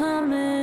coming.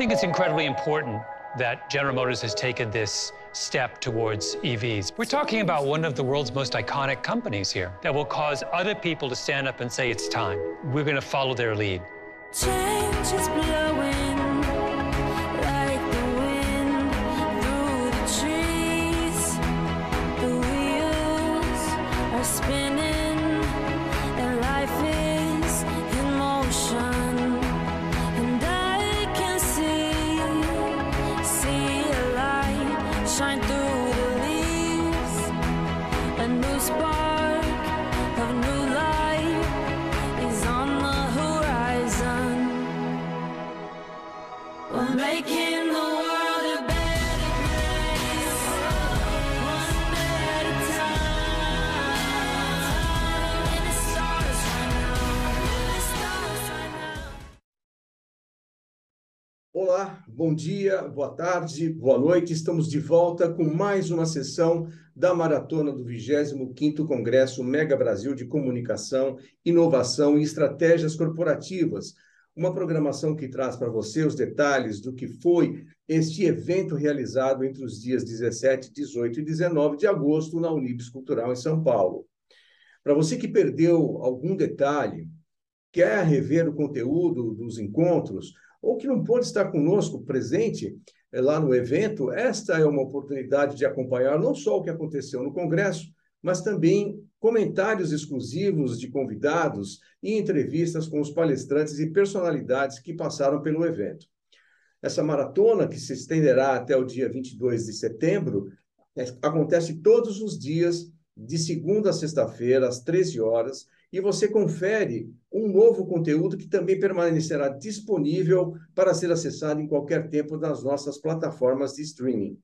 Think it's incredibly important that General Motors has taken this step towards EVs. We're talking about one of the world's most iconic companies here that will cause other people to stand up and say it's time. We're going to follow their lead. Dia, boa tarde, boa noite. Estamos de volta com mais uma sessão da maratona do 25º Congresso Mega Brasil de Comunicação, Inovação e Estratégias Corporativas. Uma programação que traz para você os detalhes do que foi este evento realizado entre os dias 17, 18 e 19 de agosto na Unibis Cultural em São Paulo. Para você que perdeu algum detalhe, quer rever o conteúdo dos encontros, ou que não pôde estar conosco presente eh, lá no evento, esta é uma oportunidade de acompanhar não só o que aconteceu no Congresso, mas também comentários exclusivos de convidados e entrevistas com os palestrantes e personalidades que passaram pelo evento. Essa maratona, que se estenderá até o dia 22 de setembro, eh, acontece todos os dias, de segunda a sexta-feira, às 13 horas, e você confere um novo conteúdo que também permanecerá disponível para ser acessado em qualquer tempo nas nossas plataformas de streaming.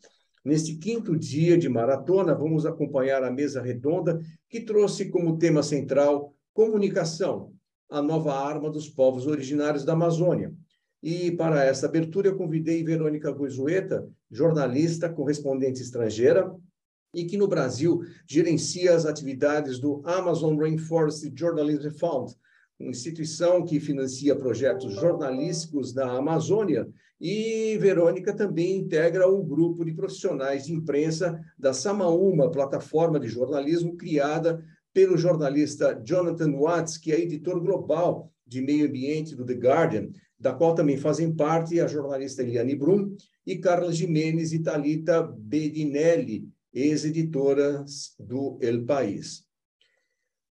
Neste quinto dia de maratona, vamos acompanhar a mesa redonda que trouxe como tema central comunicação, a nova arma dos povos originários da Amazônia. E para essa abertura eu convidei Verônica Goizueta, jornalista, correspondente estrangeira, e que no Brasil gerencia as atividades do Amazon Rainforest Journalism Fund, uma instituição que financia projetos jornalísticos na Amazônia, e Verônica também integra o grupo de profissionais de imprensa da Samaúma, plataforma de jornalismo criada pelo jornalista Jonathan Watts, que é editor global de meio ambiente do The Guardian, da qual também fazem parte a jornalista Eliane Brum e Carla Jimenez e Talita Bedinelli, ex-editoras do El País.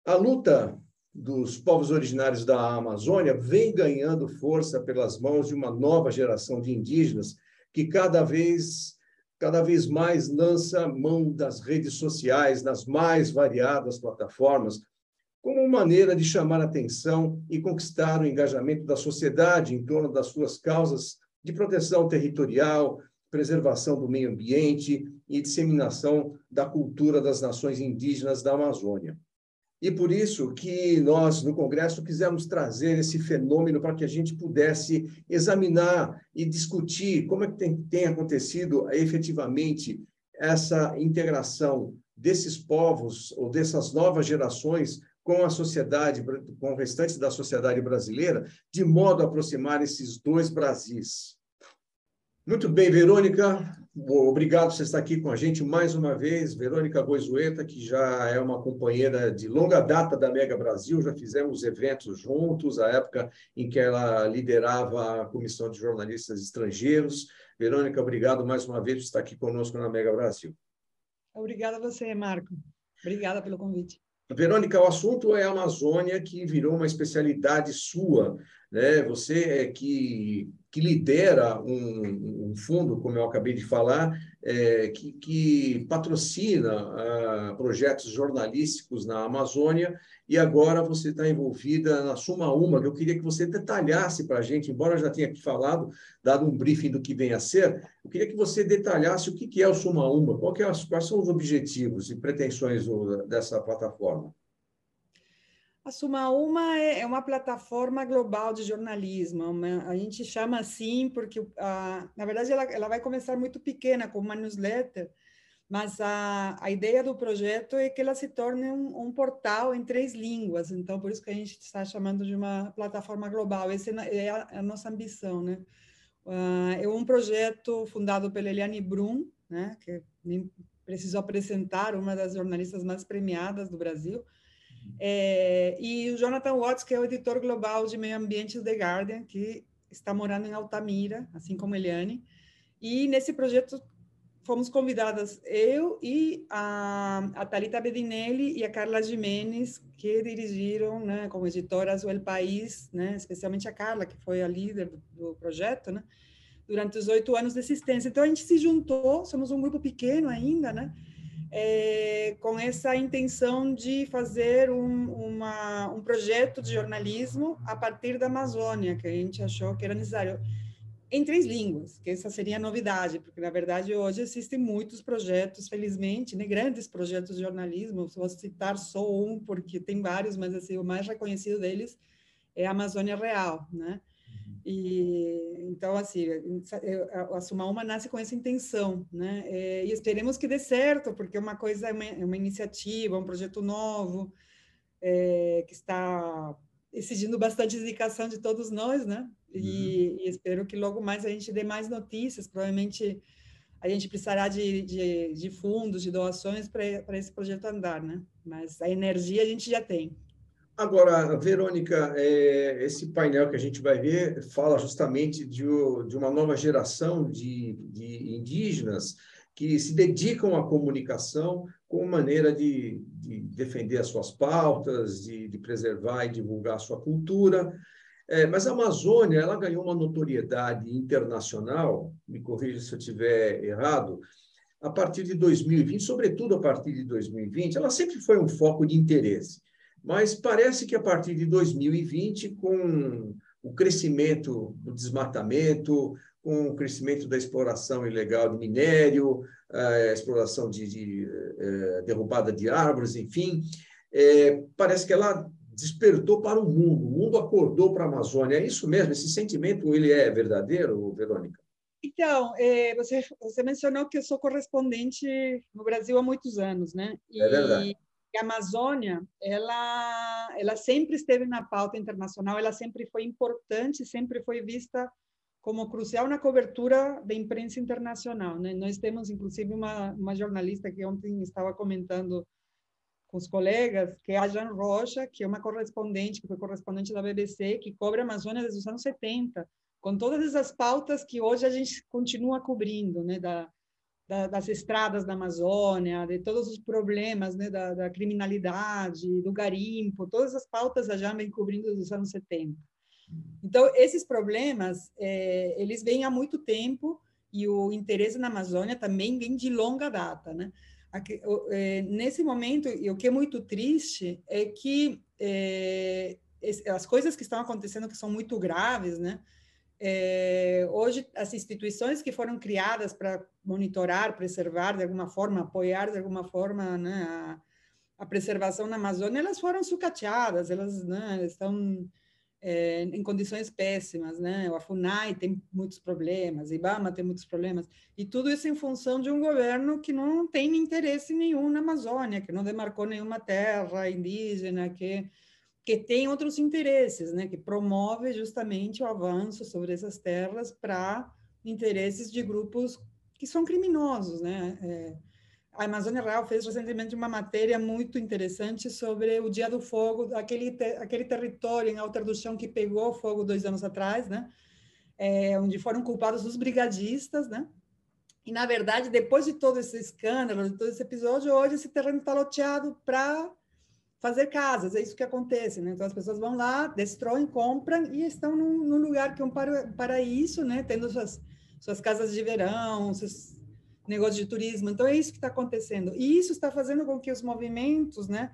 A luta dos povos originários da Amazônia vem ganhando força pelas mãos de uma nova geração de indígenas que cada vez cada vez mais lança mão das redes sociais nas mais variadas plataformas como maneira de chamar atenção e conquistar o engajamento da sociedade em torno das suas causas de proteção territorial, preservação do meio ambiente e disseminação da cultura das nações indígenas da Amazônia. E por isso que nós, no Congresso, quisemos trazer esse fenômeno para que a gente pudesse examinar e discutir como é que tem, tem acontecido efetivamente essa integração desses povos ou dessas novas gerações com a sociedade, com o restante da sociedade brasileira, de modo a aproximar esses dois Brasis. Muito bem, Verônica. Obrigado por você estar aqui com a gente mais uma vez. Verônica Goizueta, que já é uma companheira de longa data da Mega Brasil, já fizemos eventos juntos, a época em que ela liderava a Comissão de Jornalistas Estrangeiros. Verônica, obrigado mais uma vez por estar aqui conosco na Mega Brasil. Obrigada a você, Marco. Obrigada pelo convite. Verônica, o assunto é a Amazônia, que virou uma especialidade sua. Né? Você é que, que lidera um, um fundo, como eu acabei de falar, é, que, que, patrocina ah, projetos jornalísticos na Amazônia e agora você está envolvida na Suma Uma, que eu queria que você detalhasse para a gente, embora eu já tenha aqui falado, dado um briefing do que vem a ser, eu queria que você detalhasse o que é o Suma Uma, é, quais são os objetivos e pretensões dessa plataforma. A Suma Uma é, é uma plataforma global de jornalismo. a gente chama assim porque, na verdade, ela, vai começar muito pequena, como uma newsletter, mas a, a ideia do projeto é que ela se torne um, um, portal em três línguas. Então, por isso que a gente está chamando de uma plataforma global. Essa é a, é a nossa ambição, né? Uh, é um projeto fundado pela Eliane Brum, né? Que nem preciso apresentar, uma das jornalistas mais premiadas do Brasil é, e o Jonathan Watts, que é o editor global de meio ambiente do The Guardian, que está morando em Altamira, assim como Eliane. E nesse projeto fomos convidadas eu e a, a Thalita Bedinelli e a Carla Jimenez, que dirigiram, né, como editoras, o El País, né, especialmente a Carla, que foi a líder do, do projeto, né, durante os oito anos de existência. Então, a gente se juntou, somos um grupo pequeno ainda, né, é, com essa intenção de fazer um, uma, um projeto de jornalismo a partir da Amazônia, que a gente achou que era necessário, em três línguas, que essa seria a novidade, porque, na verdade, hoje existem muitos projetos, felizmente, né, grandes projetos de jornalismo, vou citar só um, porque tem vários, mas assim, o mais reconhecido deles é a Amazônia Real, né? E então assim, a Suma Uma nasce com essa intenção, né? É, e esperemos que dê certo, porque é uma coisa, é uma, é uma iniciativa, um projeto novo é, que está exigindo bastante dedicação de todos nós, né? E, uhum. e, espero que logo mais a gente dê mais notícias. Provavelmente a gente precisará de, de, de fundos, de doações para esse projeto andar, né? Mas a energia a gente já tem. Agora, Verônica, é, esse painel que a gente vai ver fala justamente de, de uma nova geração de, de, indígenas que se dedicam à comunicação como maneira de, de defender as suas pautas, de, preservar e divulgar a sua cultura. É, mas a Amazônia ela ganhou uma notoriedade internacional, me corrija se eu estiver errado, a partir de 2020, sobretudo a partir de 2020, ela sempre foi um foco de interesse. Mas parece que a partir de 2020, com o crescimento do desmatamento, com o crescimento da exploração ilegal de minério, a exploração de, de eh, derrubada de árvores, enfim, é, parece que ela despertou para o mundo, o mundo acordou para a Amazônia. É isso mesmo? Esse sentimento ele é verdadeiro, Verônica? Então, você, você mencionou que eu sou correspondente no Brasil há muitos anos, né? E, é verdade a Amazônia, ela, ela sempre esteve na pauta internacional, ela sempre foi importante, sempre foi vista como crucial na cobertura da imprensa internacional. Né? Nós temos, inclusive, uma, uma jornalista que ontem estava comentando com os colegas, que é a Jan Rocha, que é uma correspondente, que foi correspondente da BBC, que cobre a Amazônia desde os anos 70, com todas essas pautas que hoje a gente continua cobrindo, né? da, da, das estradas da Amazônia, de todos os problemas né, da, da, criminalidade, do garimpo, todas as pautas já vem cobrindo dos anos 70. Então, esses problemas, é, eles vêm há muito tempo e o interesse na Amazônia também vem de longa data, né? Aqui, é, nesse momento, e o que é muito triste é que é, as coisas que estão acontecendo que são muito graves, né? É, hoje, as instituições que foram criadas para monitorar, preservar de alguma forma, apoiar de alguma forma né, a, a, preservação na Amazônia, elas foram sucateadas, elas né, estão é, em condições péssimas. Né? A FUNAI tem muitos problemas, IBAMA tem muitos problemas, e tudo isso em função de um governo que não tem interesse nenhum na Amazônia, que não demarcou nenhuma terra indígena, que que tem outros interesses, né, que promove justamente o avanço sobre essas terras para interesses de grupos que são criminosos, né? É, a Amazônia Real fez recentemente uma matéria muito interessante sobre o Dia do Fogo, aquele, te, aquele território em Alter do Chão que pegou fogo dois anos atrás, né? É, onde foram culpados os brigadistas, né? E, na verdade, depois de todo esse escândalo, de todo esse episódio, hoje esse terreno está loteado para fazer casas, é isso que acontece, né? Então, as pessoas vão lá, destroem, compram e estão num, num lugar que é um paraíso, né? Tendo suas, suas casas de verão, seus negócios de turismo. Então, é isso que está acontecendo. E isso está fazendo com que os movimentos, né?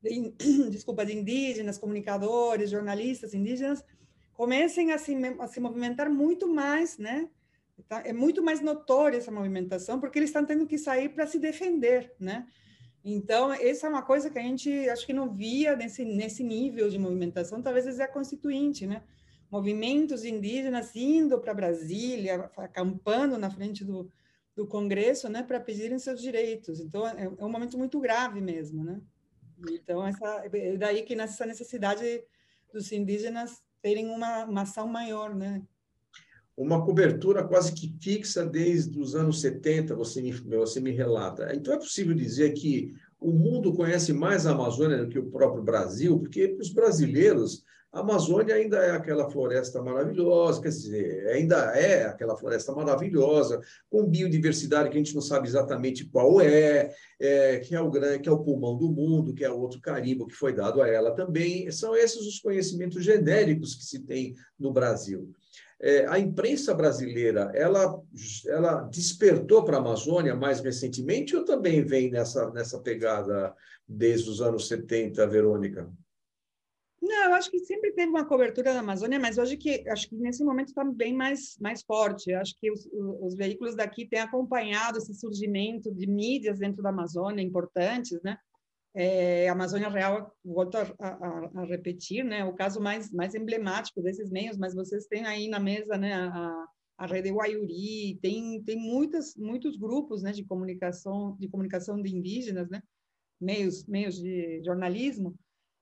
De, desculpa, de indígenas, comunicadores, jornalistas indígenas, comecem a se, a se movimentar muito mais, né? Tá? É muito mais notória essa movimentação, porque eles estão tendo que sair para se defender, né? Então, essa é uma coisa que a gente acho que não via nesse, nesse nível de movimentação, talvez seja constituinte, né? Movimentos indígenas indo para Brasília, acampando na frente do, do Congresso, né, para pedirem seus direitos. Então, é, é, um momento muito grave mesmo, né? Então, essa, é daí que nasce essa necessidade dos indígenas terem uma, uma ação maior, né? Uma cobertura quase que fixa desde os anos 70, você me, você me relata. Então, é possível dizer que o mundo conhece mais a Amazônia do que o próprio Brasil, porque para os brasileiros a Amazônia ainda é aquela floresta maravilhosa, quer dizer, ainda é aquela floresta maravilhosa, com biodiversidade que a gente não sabe exatamente qual é, é que, é o, que é o pulmão do mundo, que é o outro carimbo que foi dado a ela também. São esses os conhecimentos genéricos que se tem no Brasil. É, a imprensa brasileira, ela, ela despertou para a Amazônia mais recentemente ou também vem nessa, nessa pegada desde os anos 70, Verônica? Não, eu acho que sempre teve uma cobertura da Amazônia, mas hoje que acho que nesse momento está bem mais mais forte. Eu acho que os, os, veículos daqui têm acompanhado esse surgimento de mídias dentro da Amazônia importantes, né? É, a Amazônia Real, volto a, a, a, repetir, né? O caso mais mais emblemático desses meios, mas vocês têm aí na mesa, né? A, a rede Guaiuri, tem tem muitas muitos grupos, né? De comunicação de comunicação de indígenas, né? Meios meios de jornalismo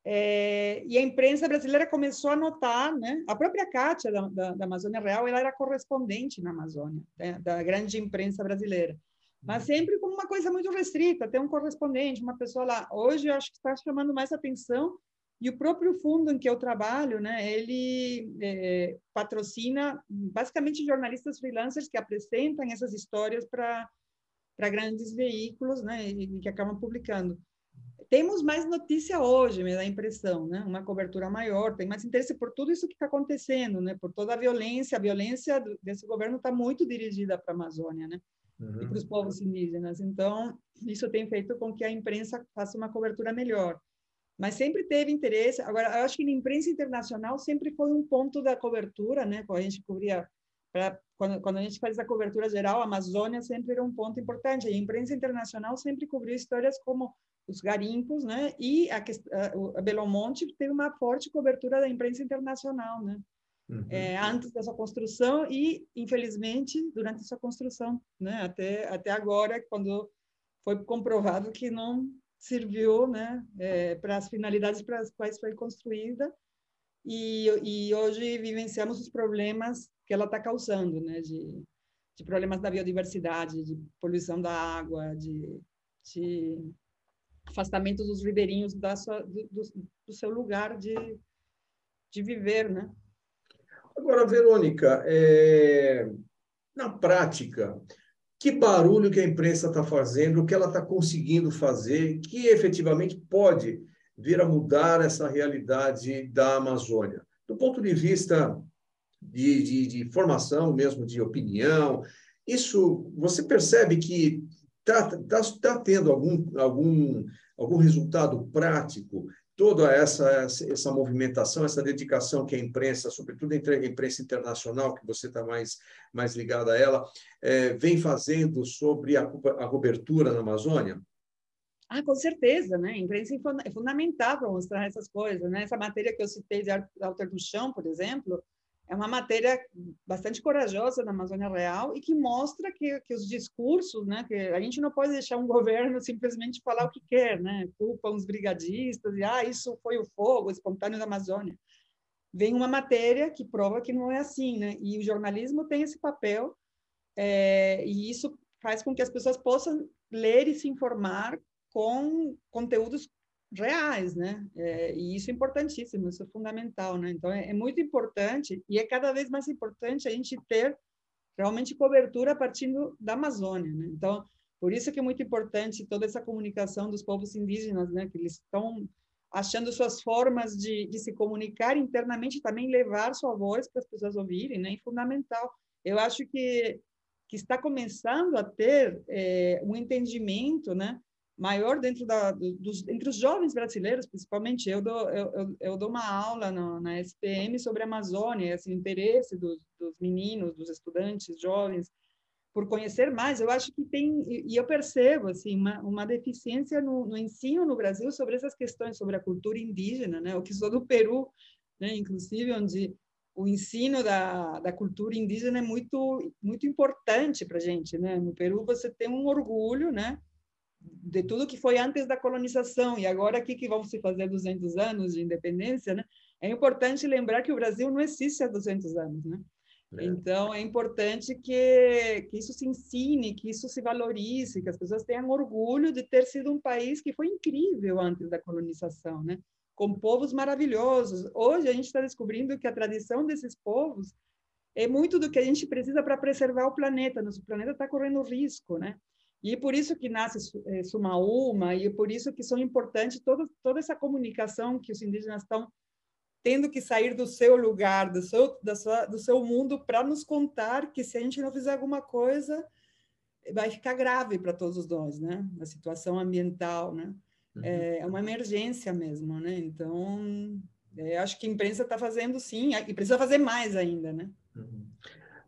é, e a imprensa brasileira começou a notar, né? A própria Kátia da, da, da Amazônia Real, ela era correspondente na Amazônia, né? da grande imprensa brasileira, mas sempre como uma coisa muito restrita, ter um correspondente, uma pessoa lá. Hoje eu acho que está chamando mais atenção e o próprio fundo em que eu trabalho, né? Ele é, patrocina basicamente jornalistas freelancers que apresentam essas histórias para para grandes veículos, né? E que acabam publicando temos mais notícia hoje, me dá a impressão, né? Uma cobertura maior, tem mais interesse por tudo isso que está acontecendo, né? Por toda a violência, a violência desse governo está muito dirigida para a Amazônia, né? Uhum. E para os povos indígenas. Então, isso tem feito com que a imprensa faça uma cobertura melhor. Mas sempre teve interesse. Agora, eu acho que na imprensa internacional sempre foi um ponto da cobertura, né? Quando a gente cobria Pra, quando, quando, a gente faz a cobertura geral, a Amazônia sempre era um ponto importante. A imprensa internacional sempre cobriu histórias como os garimpos, né? E a, a, a Belo Monte teve uma forte cobertura da imprensa internacional, né? Uhum. É, antes dessa construção e, infelizmente, durante essa construção, né? Até até agora, quando foi comprovado que não serviu, né? É, para as finalidades para as quais foi construída e, e hoje vivenciamos os problemas que ela está causando, né? De, de problemas da biodiversidade, de poluição da água, de, de afastamento dos ribeirinhos da sua, do, do, seu lugar de, de viver, né? Agora, Verônica, é... na prática, que barulho que a imprensa está fazendo, o que ela está conseguindo fazer, que efetivamente pode vir a mudar essa realidade da Amazônia? Do ponto de vista de, de, de formação mesmo, de opinião. Isso, você percebe que está tá, tá tendo algum, algum, algum resultado prático toda essa, essa movimentação, essa dedicação que a imprensa, sobretudo a imprensa internacional, que você está mais, mais ligada a ela, é, vem fazendo sobre a, a cobertura na Amazônia? Ah, com certeza, né? A imprensa é fundamental para mostrar essas coisas, né? Essa matéria que eu citei de Alter do Chão, por exemplo, é uma matéria bastante corajosa da Amazônia Real e que mostra que, que os discursos, né, que a gente não pode deixar um governo simplesmente falar o que quer, né, culpa uns brigadistas e ah, isso foi o fogo espontâneo da Amazônia. vem uma matéria que prova que não é assim, né? E o jornalismo tem esse papel, é, e isso faz com que as pessoas possam ler e se informar com conteúdos reais, né? É, e isso é importantíssimo, isso é fundamental, né? Então é, é, muito importante e é cada vez mais importante a gente ter realmente cobertura a partir da Amazônia, né? Então por isso que é muito importante toda essa comunicação dos povos indígenas, né? Que eles estão achando suas formas de, de se comunicar internamente, também levar sua voz para as pessoas ouvirem, né? É fundamental. Eu acho que que está começando a ter é, um entendimento, né? Maior dentro da dos entre os jovens brasileiros principalmente eu dou eu, eu, eu dou uma aula no, na SPM sobre a Amazônia esse interesse dos, dos meninos dos estudantes jovens por conhecer mais. Eu acho que tem e eu percebo assim uma, uma deficiência no, no ensino no Brasil sobre essas questões sobre a cultura indígena né? O que sou do Peru né? Inclusive onde o ensino da, da cultura indígena é muito muito importante para gente né? No Peru você tem um orgulho né de tudo que foi antes da colonização e agora aqui que vamos se fazer 200 anos de independência, né? É importante lembrar que o Brasil não existe há 200 anos, né? É. Então é importante que que isso se ensine, que isso se valorize, que as pessoas tenham orgulho de ter sido um país que foi incrível antes da colonização, né? Com povos maravilhosos. Hoje a gente está descobrindo que a tradição desses povos é muito do que a gente precisa para preservar o planeta. Nosso planeta está correndo risco, né? E por isso que nasce é, Sumaúma, e por isso que são importantes toda, toda essa comunicação que os indígenas estão tendo que sair do seu lugar, do seu, da sua, do seu mundo, para nos contar que se a gente não fizer alguma coisa, vai ficar grave para todos nós, né? A situação ambiental, né? Uhum. É, é uma emergência mesmo, né? Então, é, acho que a imprensa está fazendo sim, e precisa fazer mais ainda, né? Uhum.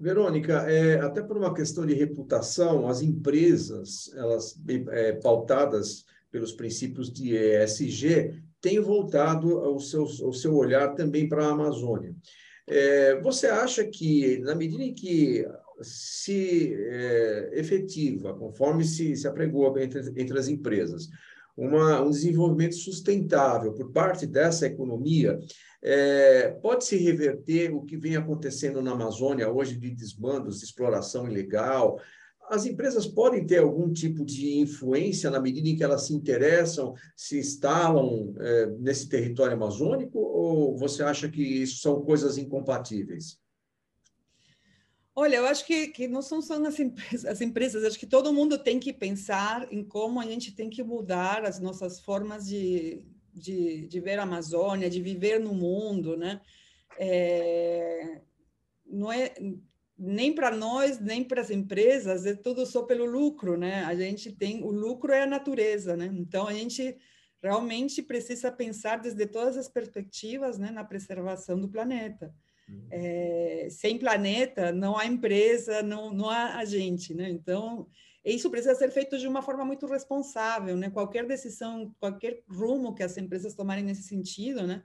Verônica, é, até por uma questão de reputação, as empresas, elas é, pautadas pelos princípios de ESG, têm voltado o seu, seu olhar também para a Amazônia. É, você acha que, na medida em que se é, efetiva, conforme se, se apregou entre, entre as empresas, uma, um desenvolvimento sustentável por parte dessa economia, é, pode-se reverter o que vem acontecendo na Amazônia hoje de desmandos, de exploração ilegal? As empresas podem ter algum tipo de influência na medida em que elas se interessam, se instalam é, nesse território amazônico, ou você acha que isso são coisas incompatíveis? Olha, eu acho que, que não são só as as empresas, acho que todo mundo tem que pensar em como a gente tem que mudar as nossas formas de, de, de ver a Amazônia, de viver no mundo, né? É, não é nem para nós, nem para as empresas, é tudo só pelo lucro, né? A gente tem o lucro é a natureza, né? Então a gente realmente precisa pensar desde todas as perspectivas, né, na preservação do planeta. Uhum. É, sem planeta não há empresa, não, não há a gente, né? Então isso precisa ser feito de uma forma muito responsável, né? Qualquer decisão, qualquer rumo que as empresas tomarem nesse sentido, né?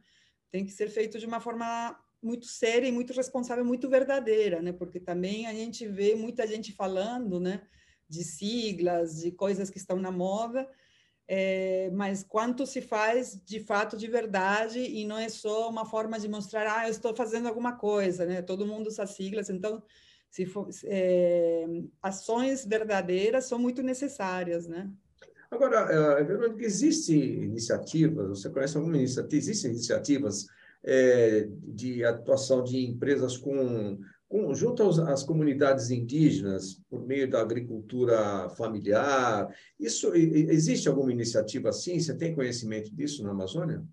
Tem que ser feito de uma forma muito séria e muito responsável, muito verdadeira, né? Porque também a gente vê muita gente falando, né? De siglas, de coisas que estão na moda, é, mas quanto se faz de fato de verdade e não é só uma forma de mostrar, ah, eu estou fazendo alguma coisa, né? Todo mundo usa siglas, então se for, é, ações verdadeiras são muito necessárias, né? Agora, é verdade que existem iniciativas, você conhece alguma iniciativa? Existem iniciativas é, de atuação de empresas com, com junto às comunidades indígenas por meio da agricultura familiar. Isso existe alguma iniciativa assim? Você tem conhecimento disso na Amazônia?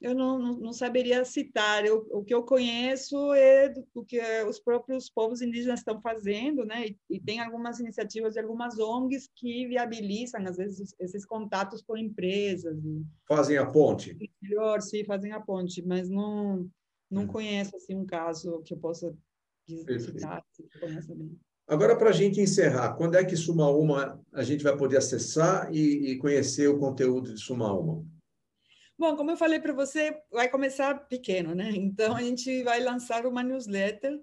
Eu não, não, não saberia citar. Eu, o que eu conheço é do, do, que os próprios povos indígenas estão fazendo, né? E, e, tem algumas iniciativas de algumas ONGs que viabilizam, às vezes, esses contatos com empresas. Fazem a ponte. Melhor, sim, fazem a ponte, mas não, não hum. conheço assim, um caso que eu possa citar. Agora, para a gente encerrar, quando é que Sumaúma a gente vai poder acessar e, e conhecer o conteúdo de Sumaúma? Bom, como eu falei para você, vai começar pequeno, né? Então, a gente vai lançar uma newsletter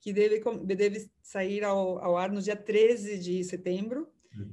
que deve, deve sair ao, ao ar no dia 13 de setembro.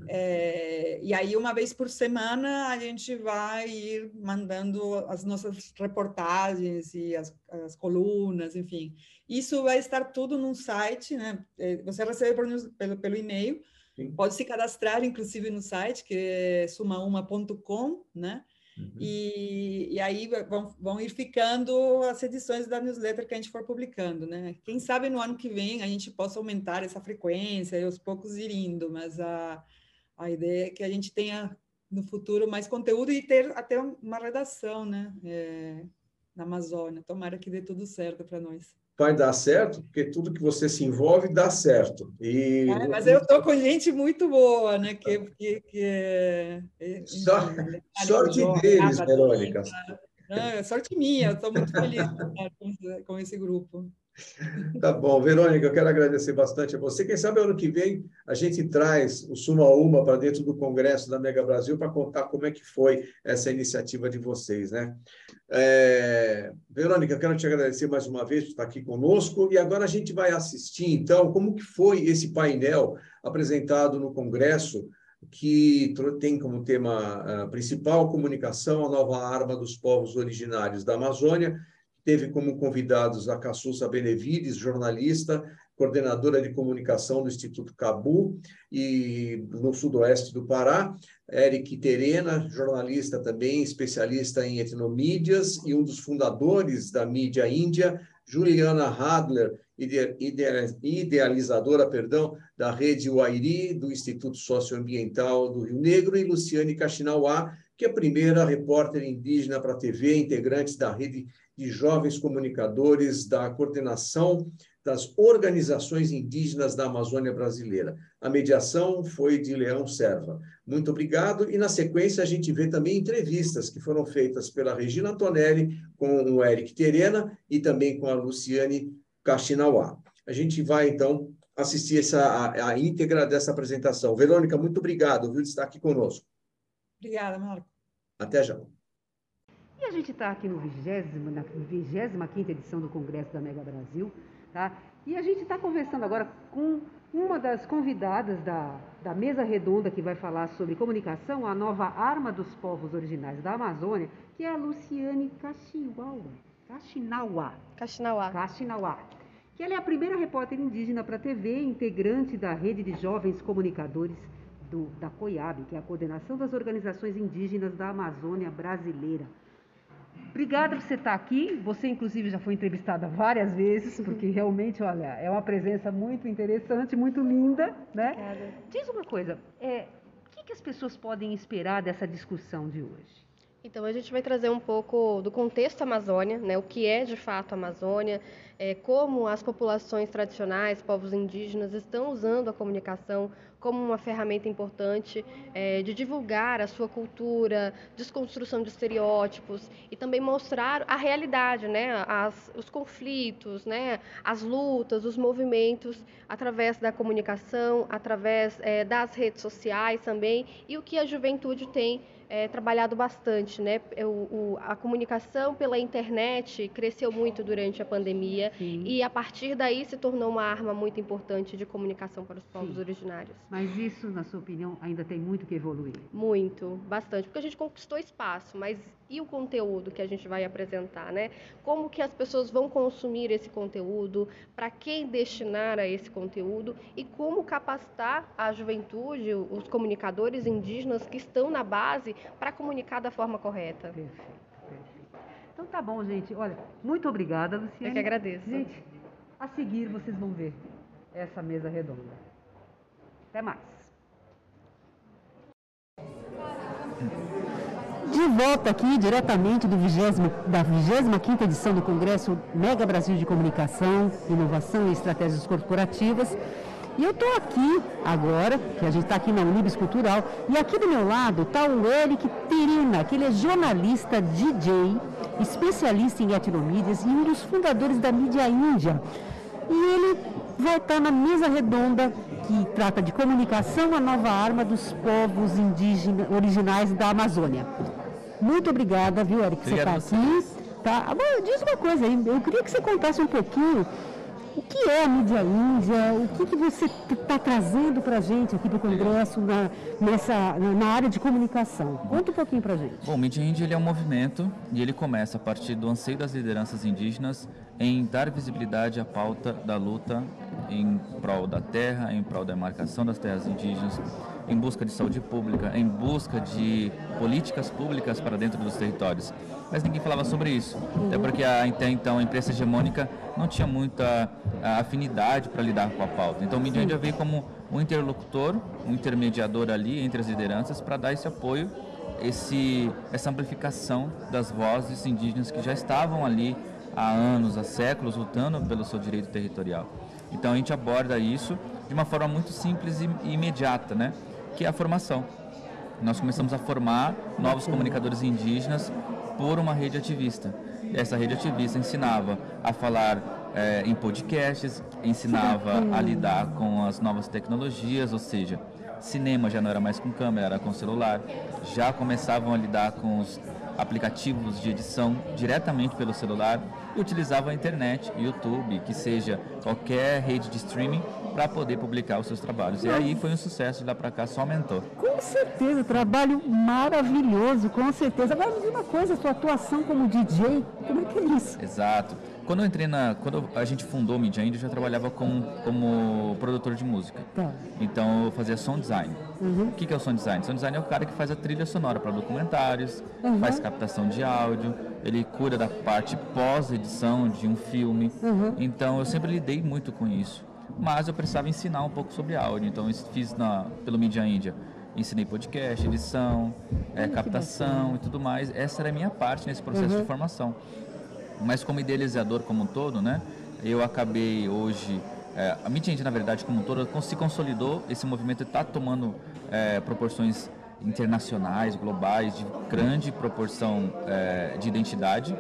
É, e aí, uma vez por semana, a gente vai ir mandando as nossas reportagens e as, as colunas, enfim. Isso vai estar tudo num site, né? É, Você recebe por pelo, pelo e-mail, Sim. pode se cadastrar, inclusive, no site, que é sumauma.com, né? Uhum. E, e aí vão, vão ir ficando as edições da newsletter que a gente for publicando, né? Quem sabe no ano que vem a gente possa aumentar essa frequência e aos poucos ir indo, mas a, a ideia é que a gente tenha no futuro mais conteúdo e ter até uma redação, né? É, na Amazônia. Tomara que dê tudo certo para nós. Vai dar certo, porque tudo que você se envolve dá certo. E É, mas eu estou com gente muito boa, né? Que, que, que é, é, enfim, sorte deles, Jorge, Verônica. Não, é sorte minha, eu estou muito feliz esse- com esse grupo. Tá bom, Verônica, eu quero agradecer bastante a você. Quem sabe ano que vem a gente traz o Suma Uma para dentro do Congresso da Mega Brasil para contar como é que foi essa iniciativa de vocês, né? É, Verônica, eu quero te agradecer mais uma vez por estar aqui conosco e agora a gente vai assistir, então, como que foi esse painel apresentado no Congresso que tem como tema ah, principal comunicação, a nova arma dos povos originários da Amazônia, teve como convidados a Cassussa Benevides, jornalista, coordenadora de comunicação do Instituto Cabu e no sudoeste do Pará, Eric Terena, jornalista também, especialista em etnomídias e um dos fundadores da mídia índia, Juliana Hadler, ide- ide- idealizadora, perdão, da rede Uairi, do Instituto Socioambiental do Rio Negro, e Luciane Kaxinauá, que é a primeira repórter indígena para a TV, integrante da rede de jovens comunicadores da coordenação das organizações indígenas da Amazônia brasileira. A mediação foi de Leão Serva. Muito obrigado. E na sequência a gente vê também entrevistas que foram feitas pela Regina Antonelli com o Eric Terena e também com a Luciane Kaxinauá. A gente vai então assistir essa a, a íntegra dessa apresentação. Verônica, muito obrigado, viu, de estar aqui conosco. Obrigada, Marco. Até já. E a gente está aqui no 20, na 25 edição do Congresso da Mega Brasil, tá? E a gente está conversando agora com uma das convidadas da, da mesa redonda que vai falar sobre comunicação, a nova arma dos povos originais da Amazônia, que é a Luciane Kaxinawa. Kaxinawa. Kaxinauá. Kaxinauá. Que ela é a primeira repórter indígena para a TV, integrante da rede de jovens comunicadores do, da COIAB, que é a Coordenação das Organizações Indígenas da Amazônia Brasileira. Obrigada por você estar aqui. Você, inclusive, já foi entrevistada várias vezes, porque realmente, olha, é uma presença muito interessante, muito linda, né? Obrigada. Diz uma coisa, é, o que, que as pessoas podem esperar dessa discussão de hoje? Então, a gente vai trazer um pouco do contexto Amazônia, né? o que é de fato a Amazônia, é, como as populações tradicionais, povos indígenas, estão usando a comunicação como uma ferramenta importante é, de divulgar a sua cultura, desconstrução de estereótipos e também mostrar a realidade, né? As, os conflitos, né? as lutas, os movimentos através da comunicação, através é, das redes sociais também e o que a juventude tem é, trabalhado bastante, né? O, o, a comunicação pela internet cresceu muito durante a pandemia Sim. e a partir daí se tornou uma arma muito importante de comunicação para os povos Sim. originários. Mas isso, na sua opinião, ainda tem muito que evoluir. Muito, bastante, porque a gente conquistou espaço, mas e o conteúdo que a gente vai apresentar, né? Como que as pessoas vão consumir esse conteúdo, para quem destinar a esse conteúdo e como capacitar a juventude, os comunicadores indígenas que estão na base para comunicar da forma correta. Perfeito, perfeito. Então tá bom, gente. Olha, muito obrigada, Luciane. Eu que agradeço. Gente, a seguir vocês vão ver essa mesa redonda. Até mais. De volta aqui, diretamente do 20, da 25ª edição do Congresso Mega Brasil de Comunicação, Inovação e Estratégias Corporativas. E eu estou aqui agora, que a gente está aqui na Unibis Cultural, e aqui do meu lado está o Eric Terina, que ele é jornalista, DJ, especialista em etnomídias e um dos fundadores da mídia índia. E ele vai estar na mesa redonda que trata de comunicação, a nova arma dos povos indígenas originais da Amazônia. Muito obrigada, viu, Eric, que você está aqui. Tá? Agora, diz uma coisa aí, eu queria que você contasse um pouquinho O que é a mídia índia? O que, que você está trazendo para a gente aqui para o Congresso na, nessa, na área de comunicação? Conta um pouquinho para a gente. Bom, Mídia Índia ele é um movimento e ele começa a partir do anseio das lideranças indígenas em dar visibilidade à pauta da luta em prol da terra, em prol da demarcação das terras indígenas, em busca de saúde pública, em busca de políticas públicas para dentro dos territórios. Mas ninguém falava sobre isso, até porque a, até então a imprensa hegemônica não tinha muita a, afinidade para lidar com a pauta. Então o Mídia Índia veio como um interlocutor, um intermediador ali entre as lideranças para dar esse apoio, esse, essa amplificação das vozes indígenas que já estavam ali há anos, há séculos, lutando pelo seu direito territorial. Então a gente aborda isso de uma forma muito simples e, e imediata, né? que é a formação. Nós começamos a formar novos comunicadores indígenas por uma rede ativista. Essa rede ativista ensinava a falar eh, em podcasts, ensinava a lidar com as novas tecnologias, ou seja, cinema já não era mais com câmera, era com celular. Já começavam a lidar com os aplicativos de edição diretamente pelo celular e utilizavam a internet, YouTube, que seja qualquer rede de streaming para poder publicar os seus trabalhos. E aí foi um sucesso, de lá para cá só aumentou. Com certeza, trabalho maravilhoso, com certeza. Agora me diz uma coisa, sua atuação como DJ, como é que é isso? Exato. Quando eu entrei na. Quando a gente fundou o Media Indie, eu já trabalhava com, como produtor de música. Tá. Então eu fazia sound design. O que, que é o sound design? Sound design é o cara que faz a trilha sonora para documentários, faz captação de áudio, ele cuida da parte pós-edição de um filme. Então eu sempre lidei muito com isso. Mas eu precisava ensinar um pouco sobre áudio. Então eu fiz na, pelo Media Índia. Ensinei podcast, edição, eh, captação e tudo mais. Essa era a minha parte nesse processo de formação mas como idealizador como um todo, né? Eu acabei hoje é, a mídia indie, na verdade, como um todo, se consolidou. Esse movimento está tomando é, proporções internacionais, globais, de grande proporção é, de identidade.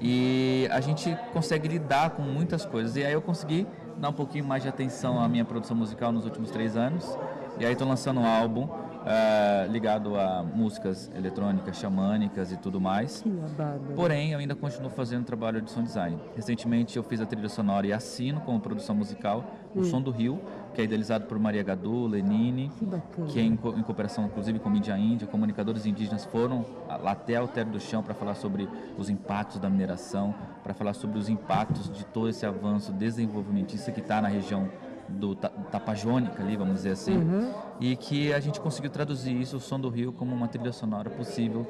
E a gente consegue lidar com muitas coisas. E aí eu consegui dar um pouquinho mais de atenção à minha produção musical nos últimos três anos. E aí estou lançando um álbum é, ligado a músicas eletrônicas, xamânicas e tudo mais. Porém, eu ainda continuo fazendo trabalho de sound design. Recentemente eu fiz a trilha sonora e assino como produção musical o Som do Rio, que é idealizado por Maria Gadu, Lenine, Que que é em, co- em cooperação inclusive com Mídia Índia, comunicadores indígenas foram lá até o Alter do Chão para falar sobre os impactos da mineração, para falar sobre os impactos de todo esse avanço desenvolvimentista que está na região do Ta- Tapajônica ali, vamos dizer assim, e que a gente conseguiu traduzir isso, o Som do Rio, como uma trilha sonora possível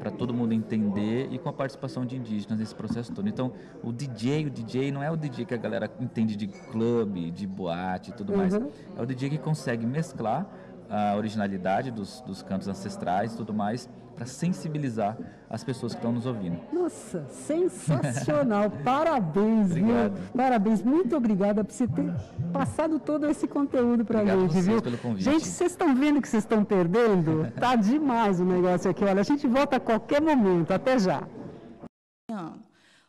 para todo mundo entender e com a participação de indígenas nesse processo todo. Então, o DJ, o DJ não é o DJ que a galera entende de clube, de boate e tudo mais. É o DJ que consegue mesclar a originalidade dos, dos cantos ancestrais e tudo mais para sensibilizar as pessoas que estão nos ouvindo. Nossa, sensacional. Parabéns, Obrigado. viu? Parabéns. Muito obrigada por você ter passado todo esse conteúdo Obrigado a gente, viu? pelo convite. Gente, vocês estão vendo que vocês estão perdendo? Tá demais o negócio aqui. Olha, a gente volta a qualquer momento. Até já. ano.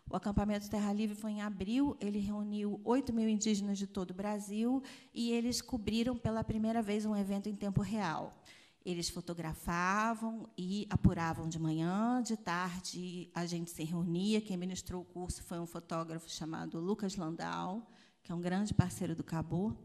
O acampamento Terra Livre foi em abril, ele reuniu 8 mil indígenas de todo o Brasil e eles cobriram pela primeira vez um evento em tempo real. Eles fotografavam e apuravam de manhã, de tarde a gente se reunia. Quem ministrou o curso foi um fotógrafo chamado Lucas Landau, que é um grande parceiro do Cabo.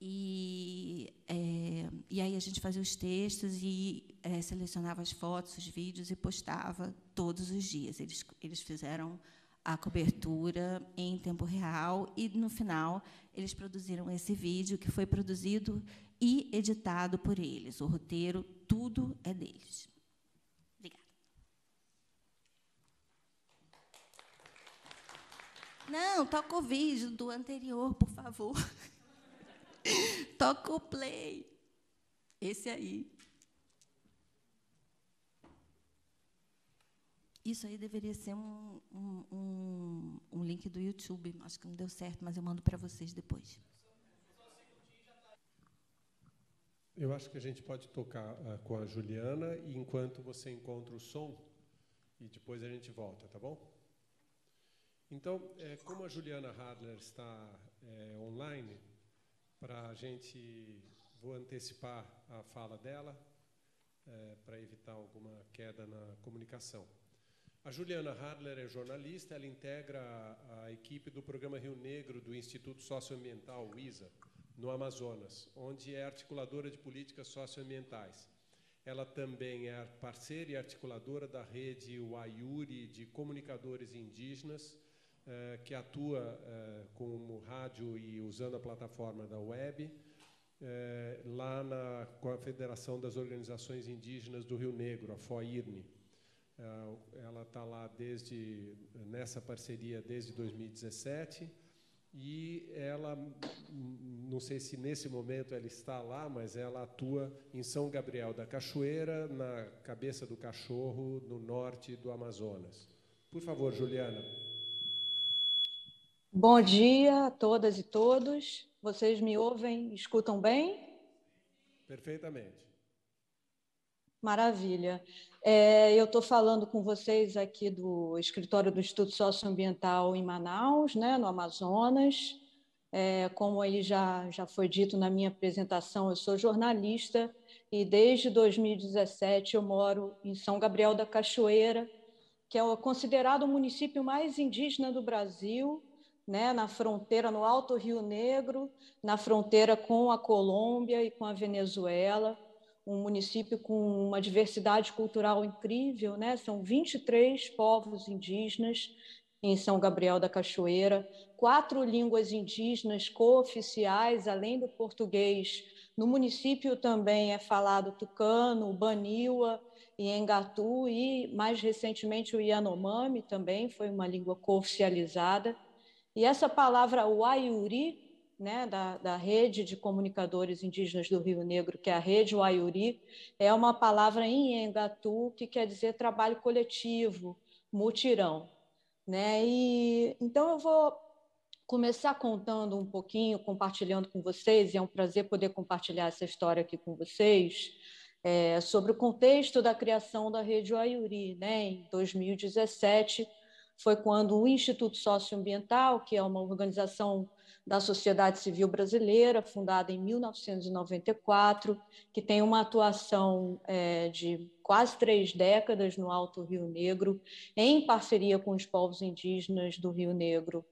E, é, e aí a gente fazia os textos e é, selecionava as fotos, os vídeos e postava todos os dias. Eles, eles fizeram a cobertura em tempo real e, no final, eles produziram esse vídeo que foi produzido e editado por eles. O roteiro, tudo é deles. Obrigada. Não, toca o vídeo do anterior, por favor. Toca o play. Esse aí. Isso aí deveria ser um, um, um, um link do YouTube. Acho que não deu certo, mas eu mando para vocês depois. Eu acho que a gente pode tocar ah, com a Juliana e enquanto você encontra o som e depois a gente volta, tá bom? Então, eh, como a Juliana Hadler está eh, online, para a gente vou antecipar a fala dela para evitar alguma queda na comunicação. A Juliana Harler é jornalista, ela integra a, a equipe do programa Rio Negro do Instituto Socioambiental, ISA, no Amazonas, onde é articuladora de políticas socioambientais. Ela também é parceira e articuladora da rede Wayuri de comunicadores indígenas, eh, que atua eh, como rádio e usando a plataforma da web, eh, lá na Confederação das Organizações Indígenas do Rio Negro, a FOIRNE. Ela está lá desde nessa parceria desde 2017 e ela, não sei se nesse momento ela está lá, mas ela atua em São Gabriel da Cachoeira, na cabeça do cachorro, no norte do Amazonas. Por favor, Juliana. Bom dia a todas e todos. Vocês me ouvem, escutam bem? Perfeitamente. Maravilha. É, eu estou falando com vocês aqui do escritório do Instituto Socioambiental em Manaus, né, no Amazonas. É, como aí já, já foi dito na minha apresentação, eu sou jornalista e desde 2017 eu moro em São Gabriel da Cachoeira, que é considerado o município mais indígena do Brasil, né, na fronteira, no Alto Rio Negro, na fronteira com a Colômbia e com a Venezuela um município com uma diversidade cultural incrível, né? São 23 povos indígenas em São Gabriel da Cachoeira, quatro línguas indígenas cooficiais, além do português. No município também é falado tucano, baniwa e engatu e mais recentemente o Yanomami também foi uma língua cooficializada. E essa palavra Waiuri né, da, da, rede de comunicadores indígenas do Rio Negro, que é a rede Waiuri, é uma palavra em Engatu que quer dizer trabalho coletivo, mutirão. Né? E, então, eu vou começar contando um pouquinho, compartilhando com vocês, e é um prazer poder compartilhar essa história aqui com vocês, é, sobre o contexto da criação da rede Waiuri. Né? Em 2017, foi quando o Instituto Socioambiental, que é uma organização da sociedade civil brasileira, fundada em 1994, que tem uma atuação é, de quase três décadas no Alto Rio Negro, em parceria com os povos indígenas do Rio Negro,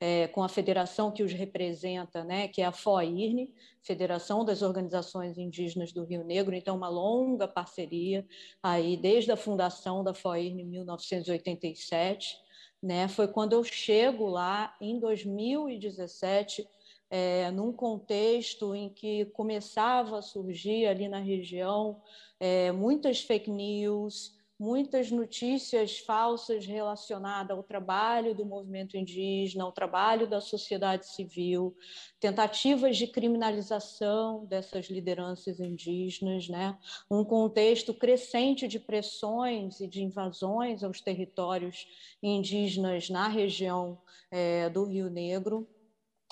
é, com a federação que os representa, né, que é a FOIRNE, Federação das Organizações Indígenas do Rio Negro, então uma longa parceria aí desde a fundação da FOIRNE em 1987 né? Foi quando eu chego lá em 2017, é, num contexto em que começava a surgir ali na região é, muitas fake news, muitas notícias falsas relacionadas ao trabalho do movimento indígena, ao trabalho da sociedade civil, tentativas de criminalização dessas lideranças indígenas, né? um contexto crescente de pressões e de invasões aos territórios indígenas na região é, do Rio Negro.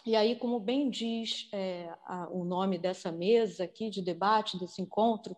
E aí, como bem diz é, a, o nome dessa mesa aqui de debate, desse encontro,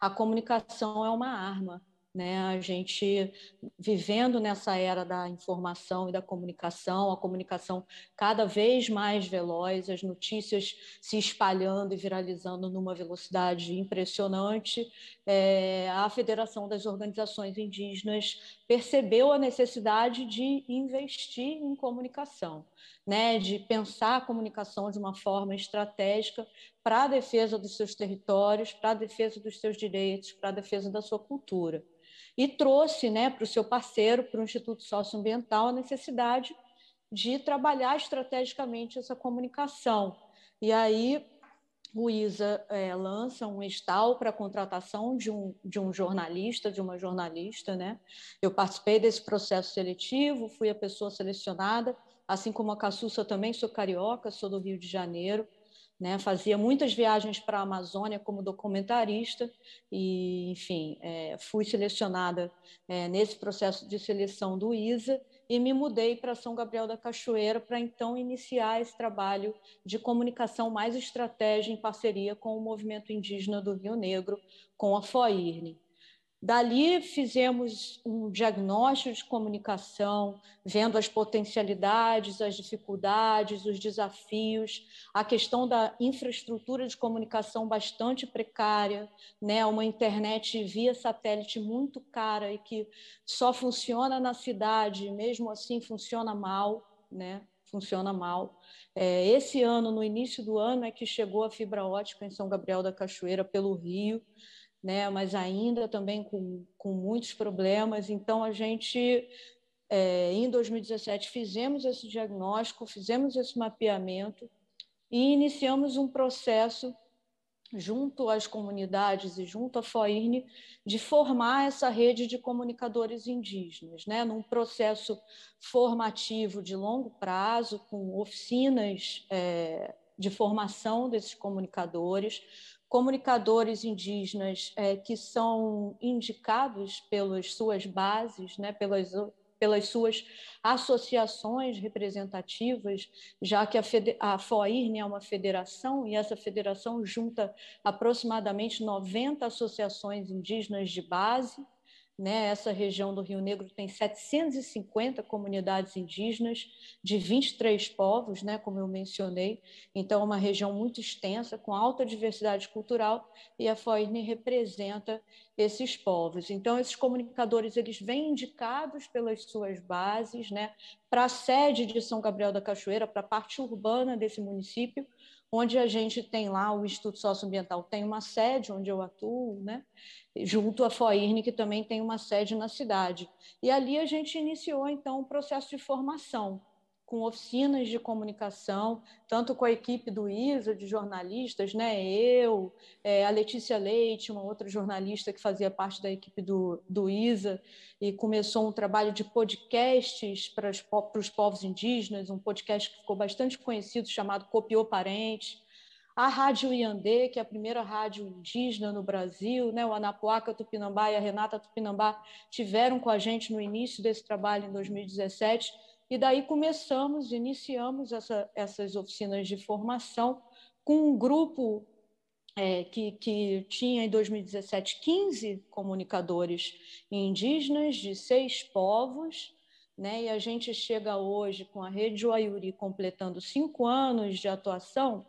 a comunicação é uma arma né? A gente vivendo nessa era da informação e da comunicação, a comunicação cada vez mais veloz, as notícias se espalhando e viralizando numa velocidade impressionante, é, a Federação das Organizações Indígenas percebeu a necessidade de investir em comunicação, né? De pensar a comunicação de uma forma estratégica para a defesa dos seus territórios, para a defesa dos seus direitos, para a defesa da sua cultura e trouxe né, para o seu parceiro, para o Instituto Socioambiental, a necessidade de trabalhar estrategicamente essa comunicação. E aí o ISA é, lança um estal para a contratação de um, de um jornalista, de uma jornalista. Né? Eu participei desse processo seletivo, fui a pessoa selecionada, assim como a Cassuça também, sou carioca, sou do Rio de Janeiro, né? Fazia muitas viagens para a Amazônia como documentarista e, enfim, é, fui selecionada é, nesse processo de seleção do ISA e me mudei para São Gabriel da Cachoeira para então iniciar esse trabalho de comunicação mais estratégia em parceria com o movimento indígena do Rio Negro, com a FOIRNE. Dali fizemos um diagnóstico de comunicação, vendo as potencialidades, as dificuldades, os desafios, a questão da infraestrutura de comunicação bastante precária, né? uma internet via satélite muito cara e que só funciona na cidade, mesmo assim funciona mal, né? funciona mal. É, esse ano, no início do ano, é que chegou a fibra ótica em São Gabriel da Cachoeira pelo Rio, né? mas ainda também com, com muitos problemas. Então, a gente, é, em 2017, fizemos esse diagnóstico, fizemos esse mapeamento e iniciamos um processo junto às comunidades e junto à FOIRN, de formar essa rede de comunicadores indígenas, né? num processo formativo de longo prazo, com oficinas é, de formação desses comunicadores, comunicadores indígenas é, que são indicados pelas suas bases, né, pelas, pelas suas associações representativas, já que a, a FOIRN é uma federação e essa federação junta aproximadamente 90 associações indígenas de base, né? Essa região do Rio Negro tem 750 comunidades indígenas de 23 povos, né? como eu mencionei. Então, é uma região muito extensa, com alta diversidade cultural, e a FOIRN representa esses povos. Então, esses comunicadores eles vêm indicados pelas suas bases né? para a sede de São Gabriel da Cachoeira, para a parte urbana desse município, onde a gente tem lá o Instituto Socioambiental, tem uma sede onde eu atuo, né? junto à FOIRN, que também tem uma sede na cidade. E ali a gente iniciou, então, um processo de formação, com oficinas de comunicação, tanto com a equipe do ISA, de jornalistas, né? eu, é, a Letícia Leite, uma outra jornalista que fazia parte da equipe do, do ISA, e começou um trabalho de podcasts para os, para os povos indígenas, um podcast que ficou bastante conhecido, chamado Copiou Parente, a Rádio Iandê, que é a primeira rádio indígena no Brasil, né? o Anapuaca Tupinambá e a Renata Tupinambá tiveram com a gente no início desse trabalho, em 2017, e daí começamos, iniciamos essa, essas oficinas de formação com um grupo é, que, que tinha em 2017 15 comunicadores indígenas de seis povos, né? e a gente chega hoje com a Rede Uaiuri completando cinco anos de atuação,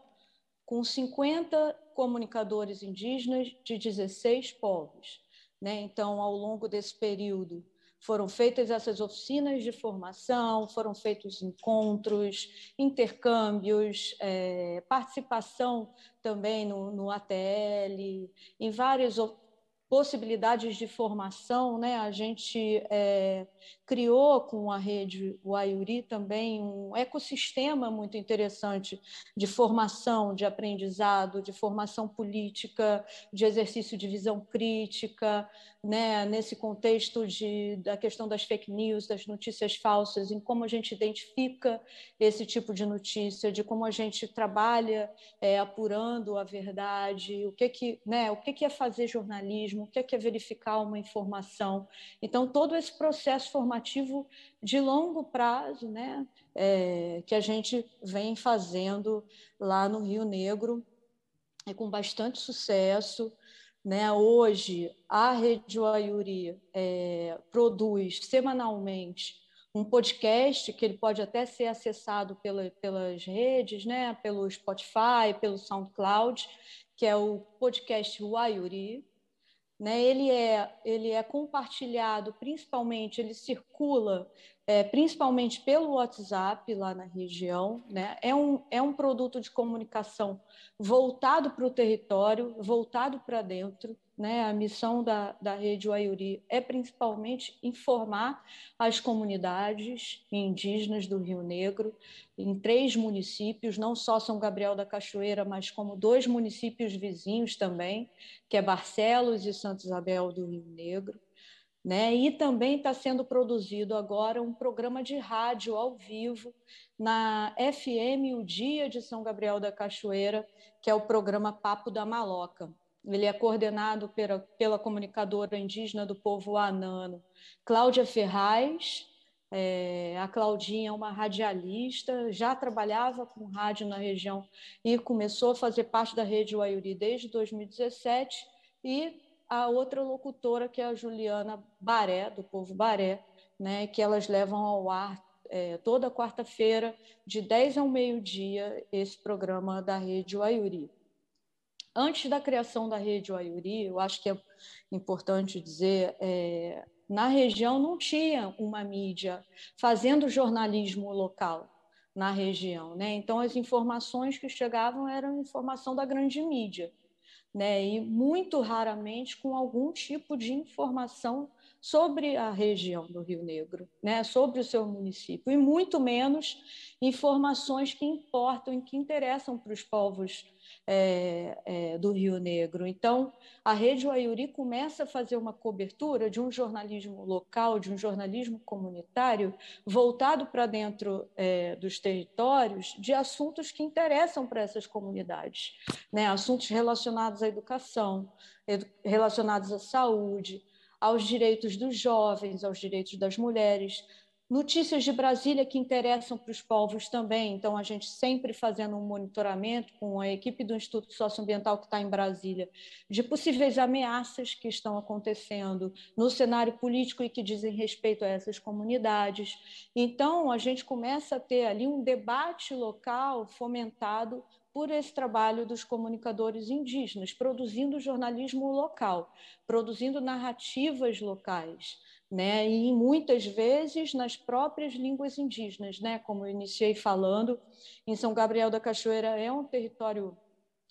com 50 comunicadores indígenas de 16 povos. Né? Então, ao longo desse período, foram feitas essas oficinas de formação, foram feitos encontros, intercâmbios, é, participação também no, no ATL, em várias possibilidades de formação, né? A gente é, criou com a rede Waiuri também um ecossistema muito interessante de formação, de aprendizado, de formação política, de exercício de visão crítica, né? Nesse contexto de, da questão das fake news, das notícias falsas, em como a gente identifica esse tipo de notícia, de como a gente trabalha é, apurando a verdade, o que que, né? O que que é fazer jornalismo o que é verificar uma informação. Então, todo esse processo formativo de longo prazo, né, é, que a gente vem fazendo lá no Rio Negro, e com bastante sucesso. Né? Hoje, a Rede Ayuri é, produz semanalmente um podcast que ele pode até ser acessado pela, pelas redes, né? pelo Spotify, pelo SoundCloud, que é o podcast Wayuri, né? Ele, é, ele é compartilhado, principalmente, ele circula é, principalmente pelo WhatsApp lá na região. Né? É, um, é um produto de comunicação voltado para o território, voltado para dentro. Né? A missão da, da Rede Uaiuri é principalmente informar as comunidades indígenas do Rio Negro, em três municípios, não só São Gabriel da Cachoeira, mas como dois municípios vizinhos também, que é Barcelos e Santa Isabel do Rio Negro. Né? E também está sendo produzido agora um programa de rádio ao vivo na FM O Dia de São Gabriel da Cachoeira, que é o programa Papo da Maloca. Ele é coordenado pela, pela comunicadora indígena do povo Anano, Cláudia Ferraz. É, a Claudinha é uma radialista, já trabalhava com rádio na região e começou a fazer parte da rede Uaiuri desde 2017 e a outra locutora, que é a Juliana Baré, do povo Baré, né, que elas levam ao ar é, toda quarta-feira, de 10 ao meio-dia, esse programa da Rede Uaiuri. Antes da criação da Rede Uaiuri, eu acho que é importante dizer, é, na região não tinha uma mídia fazendo jornalismo local na região, né? Então as informações que chegavam eram informação da grande mídia, né? E muito raramente com algum tipo de informação sobre a região do Rio Negro, né, sobre o seu município, e muito menos informações que importam e que interessam para os povos é, é, do Rio Negro. Então, a Rede Uaiuri começa a fazer uma cobertura de um jornalismo local, de um jornalismo comunitário, voltado para dentro é, dos territórios, de assuntos que interessam para essas comunidades, né? assuntos relacionados à educação, relacionados à saúde, aos direitos dos jovens, aos direitos das mulheres. Notícias de Brasília que interessam para os povos também, então a gente sempre fazendo um monitoramento com a equipe do Instituto Socioambiental que está em Brasília, de possíveis ameaças que estão acontecendo no cenário político e que dizem respeito a essas comunidades. Então a gente começa a ter ali um debate local fomentado por esse trabalho dos comunicadores indígenas, produzindo jornalismo local, produzindo narrativas locais, né? E muitas vezes nas próprias línguas indígenas, né? Como eu iniciei falando, em São Gabriel da Cachoeira é um território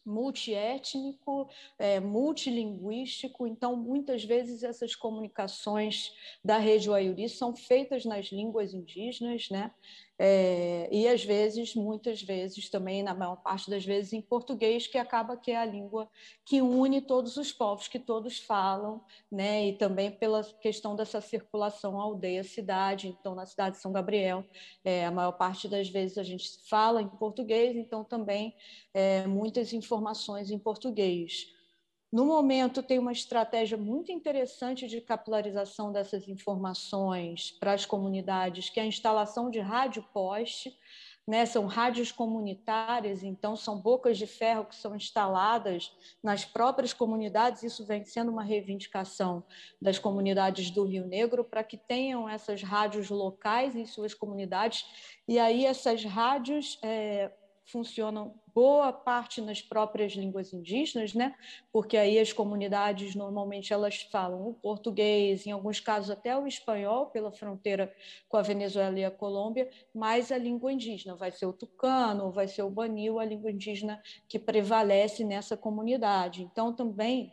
multiétnico, é, multilinguístico, então muitas vezes essas comunicações da rede Uaiuri são feitas nas línguas indígenas, né? É, e às vezes, muitas vezes também, na maior parte das vezes, em português, que acaba que é a língua que une todos os povos, que todos falam, né? e também pela questão dessa circulação aldeia-cidade. Então, na cidade de São Gabriel, é, a maior parte das vezes a gente fala em português, então também é, muitas informações em português. No momento, tem uma estratégia muito interessante de capilarização dessas informações para as comunidades, que é a instalação de rádio poste. Né, são rádios comunitárias, então são bocas de ferro que são instaladas nas próprias comunidades. Isso vem sendo uma reivindicação das comunidades do Rio Negro para que tenham essas rádios locais em suas comunidades. E aí essas rádios é, funcionam boa parte nas próprias línguas indígenas, né? Porque aí as comunidades normalmente elas falam o português, em alguns casos até o espanhol pela fronteira com a Venezuela e a Colômbia, mas a língua indígena vai ser o tucano, vai ser o banil, a língua indígena que prevalece nessa comunidade. Então também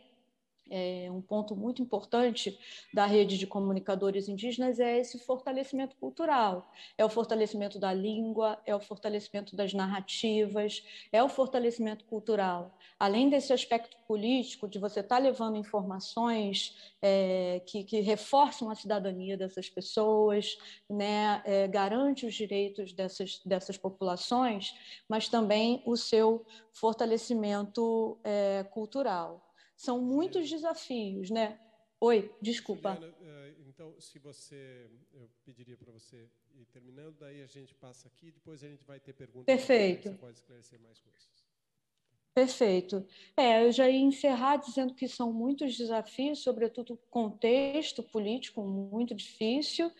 é, um ponto muito importante da rede de comunicadores indígenas é esse fortalecimento cultural, é o fortalecimento da língua, é o fortalecimento das narrativas, é o fortalecimento cultural. Além desse aspecto político, de você estar tá levando informações é, que, que, reforçam a cidadania dessas pessoas, né, é, garante os direitos dessas, dessas populações, mas também o seu fortalecimento é, cultural são muitos desafios, né? Oi, desculpa. Juliana, eh, então, se você, eu pediria para você ir terminando, daí a gente passa aqui, depois a gente vai ter perguntas. Perfeito. Você pode esclarecer mais coisas. Perfeito. É, eu já ia encerrar dizendo que são muitos desafios, sobretudo contexto político muito difícil,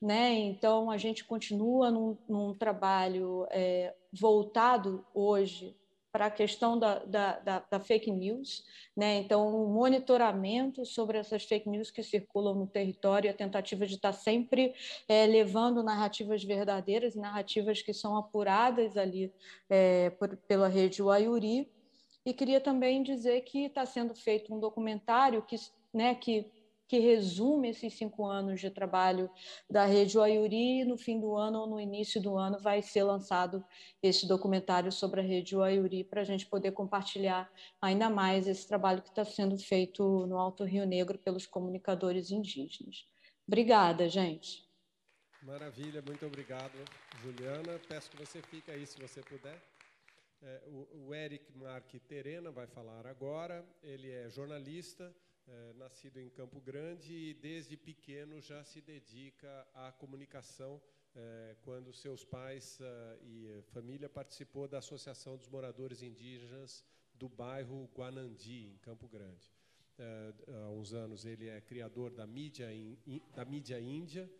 né? Então a gente continua num, num trabalho é, voltado hoje para a questão da, da, da, da, fake news, né? então, um monitoramento sobre essas fake news que circulam no território, a tentativa de estar sempre é, levando narrativas verdadeiras, narrativas que são apuradas ali é, por, pela rede Uaiuri. E queria também dizer que está sendo feito um documentário que, né, que que resume esses cinco anos de trabalho da Rede Uaiuri. No fim do ano ou no início do ano vai ser lançado esse documentário sobre a Rede Uaiuri para a gente poder compartilhar ainda mais esse trabalho que está sendo feito no Alto Rio Negro pelos comunicadores indígenas. Obrigada, gente. Maravilha, muito obrigado, Juliana. Peço que você fique aí, se você puder. É, o, o Eric Marque Terena vai falar agora. Ele é jornalista, é, nascido em Campo Grande e desde pequeno já se dedica à comunicação. É, quando seus pais uh, e família participou da Associação dos Moradores Indígenas do bairro Guanandi, em Campo Grande. há uns anos ele é criador da mídia, da mídia Índia,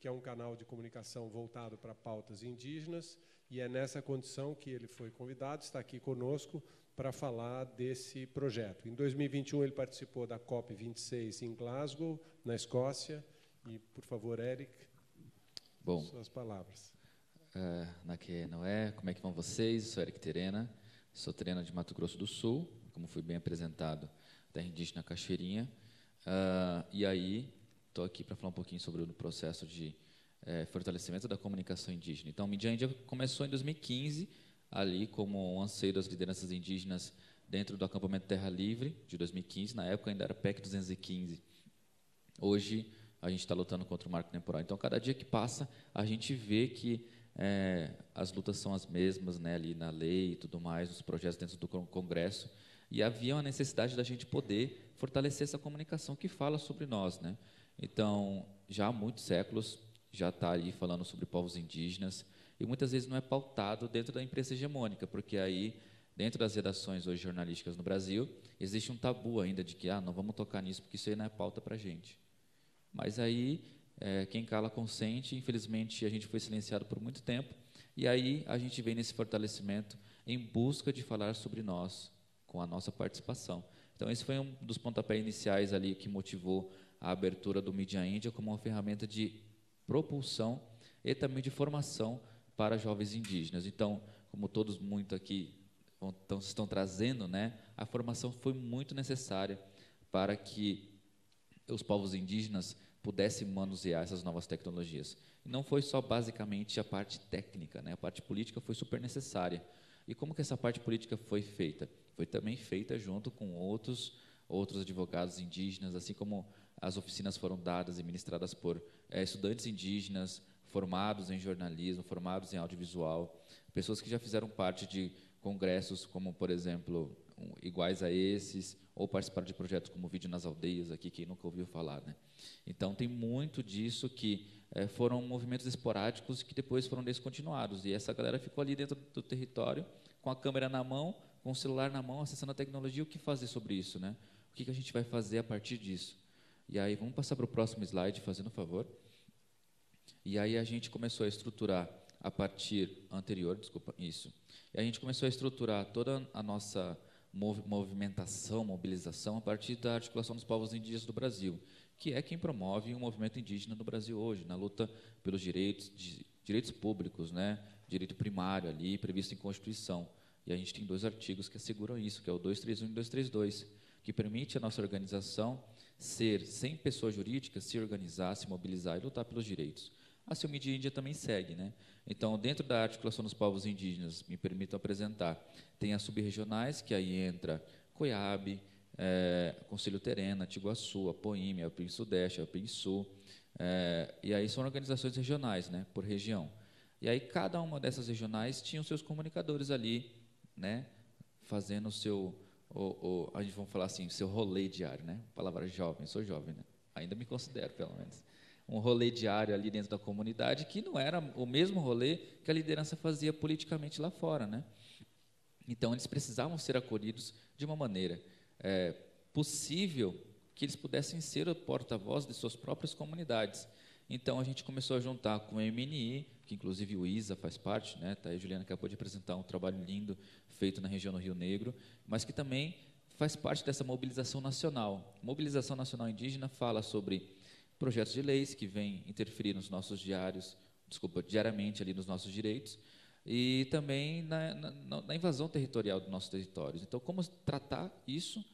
que é um canal de comunicação voltado para pautas indígenas, e é nessa condição que ele foi convidado, está aqui conosco para falar desse projeto. Em 2021 ele participou da COP 26 em Glasgow, na Escócia, e por favor, Eric, Bom, suas palavras. Uh, na que é, como é que vão vocês? Sou Eric Terena, sou Terena de Mato Grosso do Sul, como fui bem apresentado, terra indígena Cachoeirinha. Uh, e aí, estou aqui para falar um pouquinho sobre o processo de eh, fortalecimento da comunicação indígena. Então, Mídia Índia começou em 2015, ali como um anseio das lideranças indígenas dentro do acampamento Terra Livre, de 2015. Na época ainda era PEC 215. Hoje, a gente está lutando contra o marco temporal. Então, cada dia que passa, a gente vê que é, as lutas são as mesmas, né, ali na lei e tudo mais, os projetos dentro do Congresso, e havia uma necessidade da gente poder fortalecer essa comunicação que fala sobre nós, né? Então, já há muitos séculos já está ali falando sobre povos indígenas e muitas vezes não é pautado dentro da imprensa hegemônica, porque aí dentro das redações hoje jornalísticas no Brasil existe um tabu ainda de que ah não vamos tocar nisso porque isso aí não é pauta para gente. Mas aí é, quem cala consente. Infelizmente, a gente foi silenciado por muito tempo. E aí a gente vem nesse fortalecimento em busca de falar sobre nós, com a nossa participação. Então, esse foi um dos pontapés iniciais ali que motivou a abertura do Media Índia como uma ferramenta de propulsão e também de formação para jovens indígenas. Então, como todos muito aqui estão, estão trazendo, né, a formação foi muito necessária para que os povos indígenas pudesse manusear essas novas tecnologias. E não foi só basicamente a parte técnica, né? a parte política foi super necessária. E como que essa parte política foi feita? Foi também feita junto com outros outros advogados indígenas, assim como as oficinas foram dadas e ministradas por é, estudantes indígenas formados em jornalismo, formados em audiovisual, pessoas que já fizeram parte de congressos como, por exemplo, um, iguais a esses, ou participaram de projetos como Vídeo nas Aldeias, aqui quem nunca ouviu falar. Né? Então, tem muito disso que é, foram movimentos esporádicos que depois foram descontinuados. E essa galera ficou ali dentro do território, com a câmera na mão, com o celular na mão, acessando a tecnologia. O que fazer sobre isso? Né? O que, que a gente vai fazer a partir disso? E aí, vamos passar para o próximo slide, fazendo favor. E aí a gente começou a estruturar a partir anterior, desculpa, isso. E a gente começou a estruturar toda a nossa movimentação, mobilização a partir da articulação dos povos indígenas do Brasil, que é quem promove o movimento indígena no Brasil hoje, na luta pelos direitos, direitos públicos, né, direito primário ali previsto em Constituição. E a gente tem dois artigos que asseguram isso, que é o 231 e 232, que permite a nossa organização ser, sem pessoa jurídica, se organizar, se mobilizar e lutar pelos direitos. A Silmídia Índia também segue, né? Então, dentro da articulação dos povos indígenas, me permito apresentar, tem as subregionais, que aí entra Coiabe, é, Conselho Terena, Tiguaçu, Apoíme, Apim Sudeste, Apim Sul, é, e aí são organizações regionais, né, por região. E aí cada uma dessas regionais tinha os seus comunicadores ali, né, fazendo o seu, o, o, a gente vamos falar assim, seu rolê diário, né, palavra jovem, sou jovem, né, ainda me considero pelo menos um rolê diário ali dentro da comunidade, que não era o mesmo rolê que a liderança fazia politicamente lá fora. Né? Então, eles precisavam ser acolhidos de uma maneira é, possível que eles pudessem ser o porta-voz de suas próprias comunidades. Então, a gente começou a juntar com o MNI, que inclusive o ISA faz parte, né? Tá aí a Juliana acabou de apresentar um trabalho lindo feito na região do Rio Negro, mas que também faz parte dessa mobilização nacional. Mobilização nacional indígena fala sobre projetos de leis que vêm interferir nos nossos diários, desculpa, diariamente ali nos nossos direitos, e também na, na, na invasão territorial dos nossos territórios. Então, como tratar isso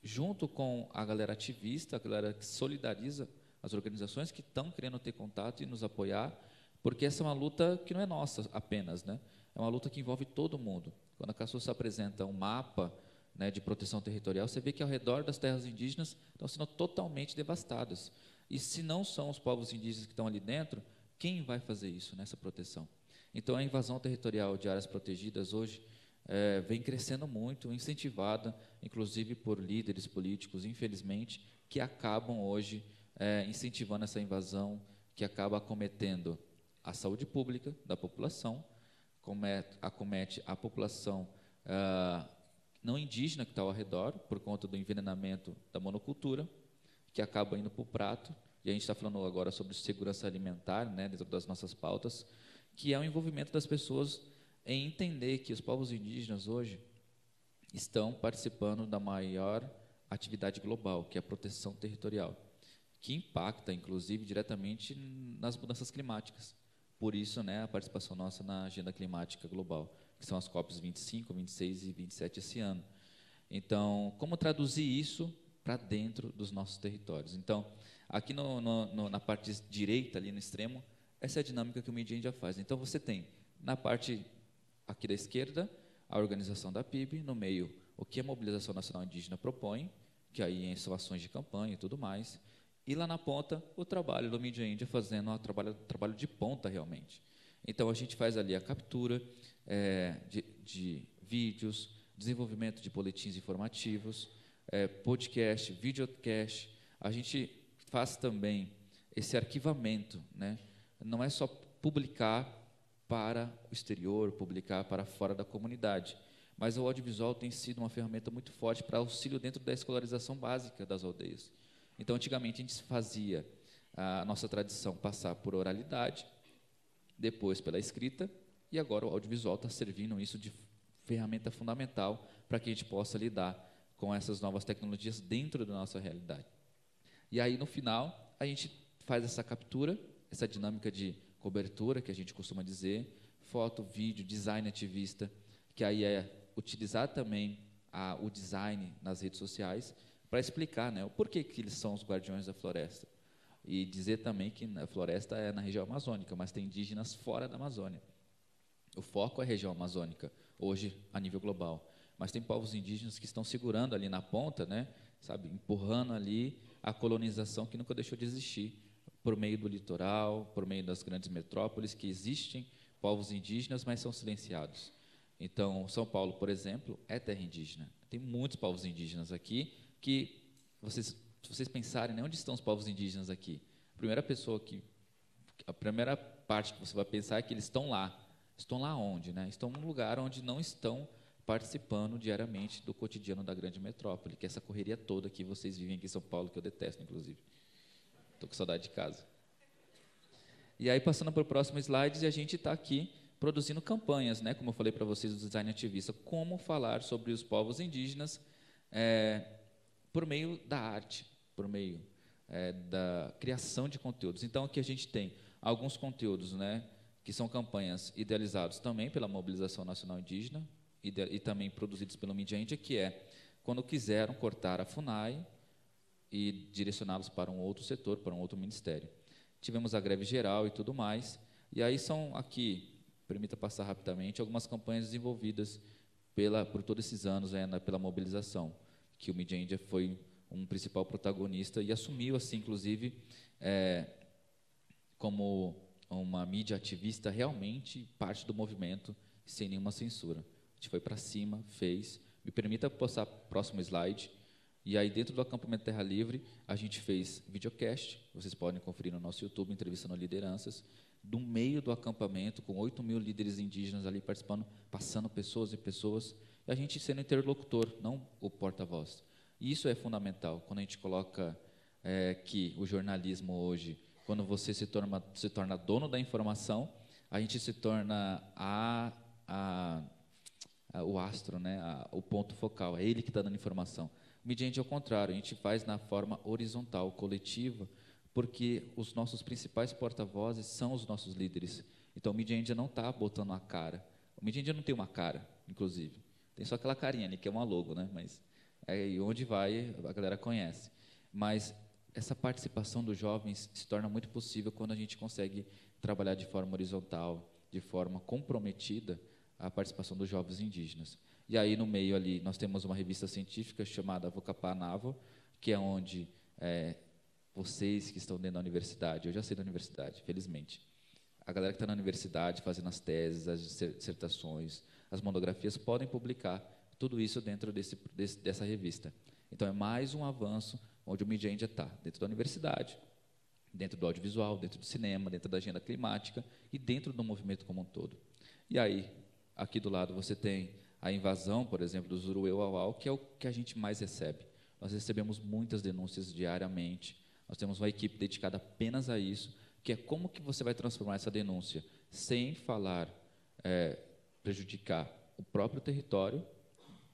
junto com a galera ativista, a galera que solidariza as organizações que estão querendo ter contato e nos apoiar, porque essa é uma luta que não é nossa apenas, né? É uma luta que envolve todo mundo. Quando a Caçuça apresenta um mapa né, de proteção territorial, você vê que ao redor das terras indígenas estão sendo totalmente devastadas. E se não são os povos indígenas que estão ali dentro, quem vai fazer isso nessa proteção? Então, a invasão territorial de áreas protegidas hoje é, vem crescendo muito, incentivada, inclusive por líderes políticos, infelizmente, que acabam hoje é, incentivando essa invasão, que acaba acometendo a saúde pública da população, acomete a população ah, não indígena que está ao redor, por conta do envenenamento da monocultura, que acaba indo para o prato. E a gente está falando agora sobre segurança alimentar, né, dentro das nossas pautas, que é o envolvimento das pessoas em entender que os povos indígenas hoje estão participando da maior atividade global, que é a proteção territorial, que impacta, inclusive, diretamente nas mudanças climáticas. Por isso, né, a participação nossa na agenda climática global, que são as COPs 25, 26 e 27 esse ano. Então, como traduzir isso para dentro dos nossos territórios? Então, aqui no, no, na parte direita, ali no extremo, essa é a dinâmica que o Media India faz. Então, você tem, na parte aqui da esquerda, a organização da PIB, no meio, o que a Mobilização Nacional Indígena propõe, que aí são ações de campanha e tudo mais, e lá na ponta, o trabalho do Mídia Índia fazendo um trabalho, trabalho de ponta realmente. Então, a gente faz ali a captura é, de, de, vídeos, desenvolvimento de boletins informativos, é, podcast, videocast. A gente faz também esse arquivamento. Né? Não é só publicar para o exterior, publicar para fora da comunidade, mas o audiovisual tem sido uma ferramenta muito forte para auxílio dentro da escolarização básica das aldeias. Então, antigamente, a gente fazia a nossa tradição passar por oralidade, depois pela escrita, e agora o audiovisual está servindo isso de ferramenta fundamental para que a gente possa lidar com essas novas tecnologias dentro da nossa realidade. E aí, no final, a gente faz essa captura, essa dinâmica de cobertura, que a gente costuma dizer, foto, vídeo, design ativista, que aí é utilizar também a, o design nas redes sociais para explicar né, o porquê que eles são os guardiões da floresta. E dizer também que a floresta é na região amazônica, mas tem indígenas fora da Amazônia. O foco é a região amazônica, hoje a nível global. Mas tem povos indígenas que estão segurando ali na ponta, né, sabe, empurrando ali a colonização que nunca deixou de existir, por meio do litoral, por meio das grandes metrópoles, que existem povos indígenas, mas são silenciados. Então, São Paulo, por exemplo, é terra indígena. Tem muitos povos indígenas aqui que, vocês, se vocês pensarem, né, onde estão os povos indígenas aqui? A primeira pessoa que, a primeira parte que você vai pensar é que eles estão lá. Estão lá onde? Né? Estão num lugar onde não estão participando diariamente do cotidiano da grande metrópole, que é essa correria toda que vocês vivem aqui em São Paulo, que eu detesto, inclusive. Estou com saudade de casa. E aí, passando para o próximo slide, a gente está aqui produzindo campanhas, né, como eu falei para vocês do design ativista, como falar sobre os povos indígenas é, por meio da arte, por meio é, da criação de conteúdos. Então, aqui a gente tem alguns conteúdos, né, que são campanhas idealizados também pela Mobilização Nacional Indígena e, de, e também produzidos pelo Mídia Índia, que é quando quiseram cortar a FUNAI e direcioná-los para um outro setor, para um outro ministério. Tivemos a greve geral e tudo mais, e aí são aqui permita passar rapidamente, algumas campanhas desenvolvidas pela, por todos esses anos né, pela mobilização, que o Media India foi um principal protagonista e assumiu, assim, inclusive, é, como uma mídia ativista realmente parte do movimento, sem nenhuma censura. A gente foi para cima, fez. Me permita passar próximo slide. E aí, dentro do acampamento Terra Livre, a gente fez videocast, vocês podem conferir no nosso YouTube, entrevistando lideranças do meio do acampamento, com 8 mil líderes indígenas ali participando, passando pessoas e pessoas, e a gente sendo interlocutor, não o porta-voz. E isso é fundamental, quando a gente coloca é, que o jornalismo hoje, quando você se torna, se torna dono da informação, a gente se torna a, a o astro, né, a, o ponto focal, é ele que está dando informação. Mediante ao contrário, a gente faz na forma horizontal, coletiva, porque os nossos principais porta-vozes são os nossos líderes. Então, o Media India não está botando a cara. O Media India não tem uma cara, inclusive. Tem só aquela carinha ali, que é uma logo, né? Mas é, onde vai, a galera conhece. Mas essa participação dos jovens se torna muito possível quando a gente consegue trabalhar de forma horizontal, de forma comprometida, a participação dos jovens indígenas. E aí, no meio ali, nós temos uma revista científica chamada Vocapá Navo, que é onde é, vocês que estão dentro da universidade, eu já sei da universidade, felizmente. A galera que está na universidade fazendo as teses, as dissertações, as monografias, podem publicar tudo isso dentro desse, desse, dessa revista. Então, é mais um avanço onde o Media India está, dentro da universidade, dentro do audiovisual, dentro do cinema, dentro da agenda climática e dentro do movimento como um todo. E aí, aqui do lado, você tem a invasão, por exemplo, do Zurueu-Auau, que é o que a gente mais recebe. Nós recebemos muitas denúncias diariamente. Nós temos uma equipe dedicada apenas a isso, que é como que você vai transformar essa denúncia sem falar é, prejudicar o próprio território,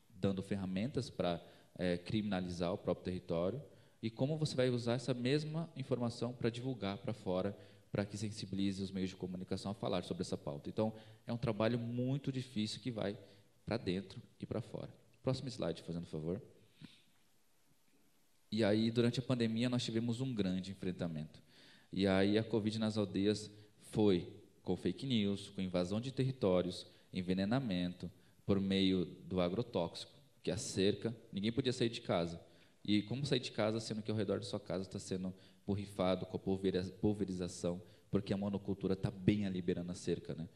dando ferramentas para é, criminalizar o próprio território, e como você vai usar essa mesma informação para divulgar para fora, para que sensibilize os meios de comunicação a falar sobre essa pauta. Então, é um trabalho muito difícil que vai para dentro e para fora. Próximo slide, fazendo favor. E aí, durante a pandemia, nós tivemos um grande enfrentamento. E aí, a Covid nas aldeias foi com fake news, com invasão de territórios, envenenamento, por meio do agrotóxico, que é a cerca. Ninguém podia sair de casa. E como sair de casa, sendo que ao redor da sua casa está sendo borrifado com a pulverização, porque a monocultura está bem ali liberando a cerca. Né?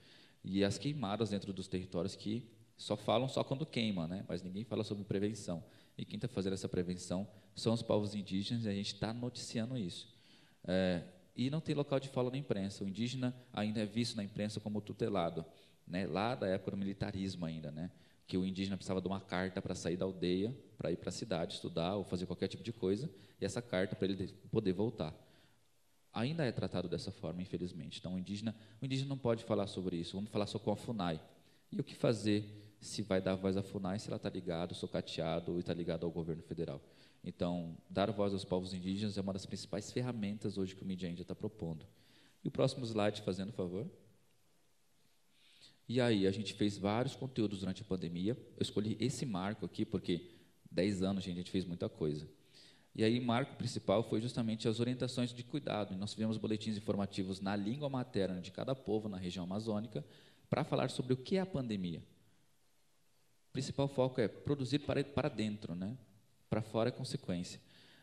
E as queimadas dentro dos territórios que só falam só quando queima, né? mas ninguém fala sobre prevenção. E quem está fazendo essa prevenção são os povos indígenas e a gente está noticiando isso. É, e não tem local de fala na imprensa. O indígena ainda é visto na imprensa como tutelado, né? lá da época do militarismo ainda, né? Que o indígena precisava de uma carta para sair da aldeia, para ir para a cidade estudar ou fazer qualquer tipo de coisa, e essa carta para ele poder voltar. Ainda é tratado dessa forma, infelizmente. Então, o indígena, o indígena não pode falar sobre isso. Vamos falar só com a FUNAI. E o que fazer se vai dar voz à FUNAI se ela está ligada, socateado ou está ligada ao governo federal? Então, dar voz aos povos indígenas é uma das principais ferramentas hoje que o Mídia Índia está propondo. E o próximo slide, fazendo favor. E aí, a gente fez vários conteúdos durante a pandemia. Eu escolhi esse marco aqui porque 10 anos, gente, a gente fez muita coisa. E aí, o marco principal foi justamente as orientações de cuidado. Nós fizemos boletins informativos na língua materna de cada povo na região amazônica para falar sobre o que é a pandemia. O principal foco é produzir para, para dentro, né? para fora é consequência.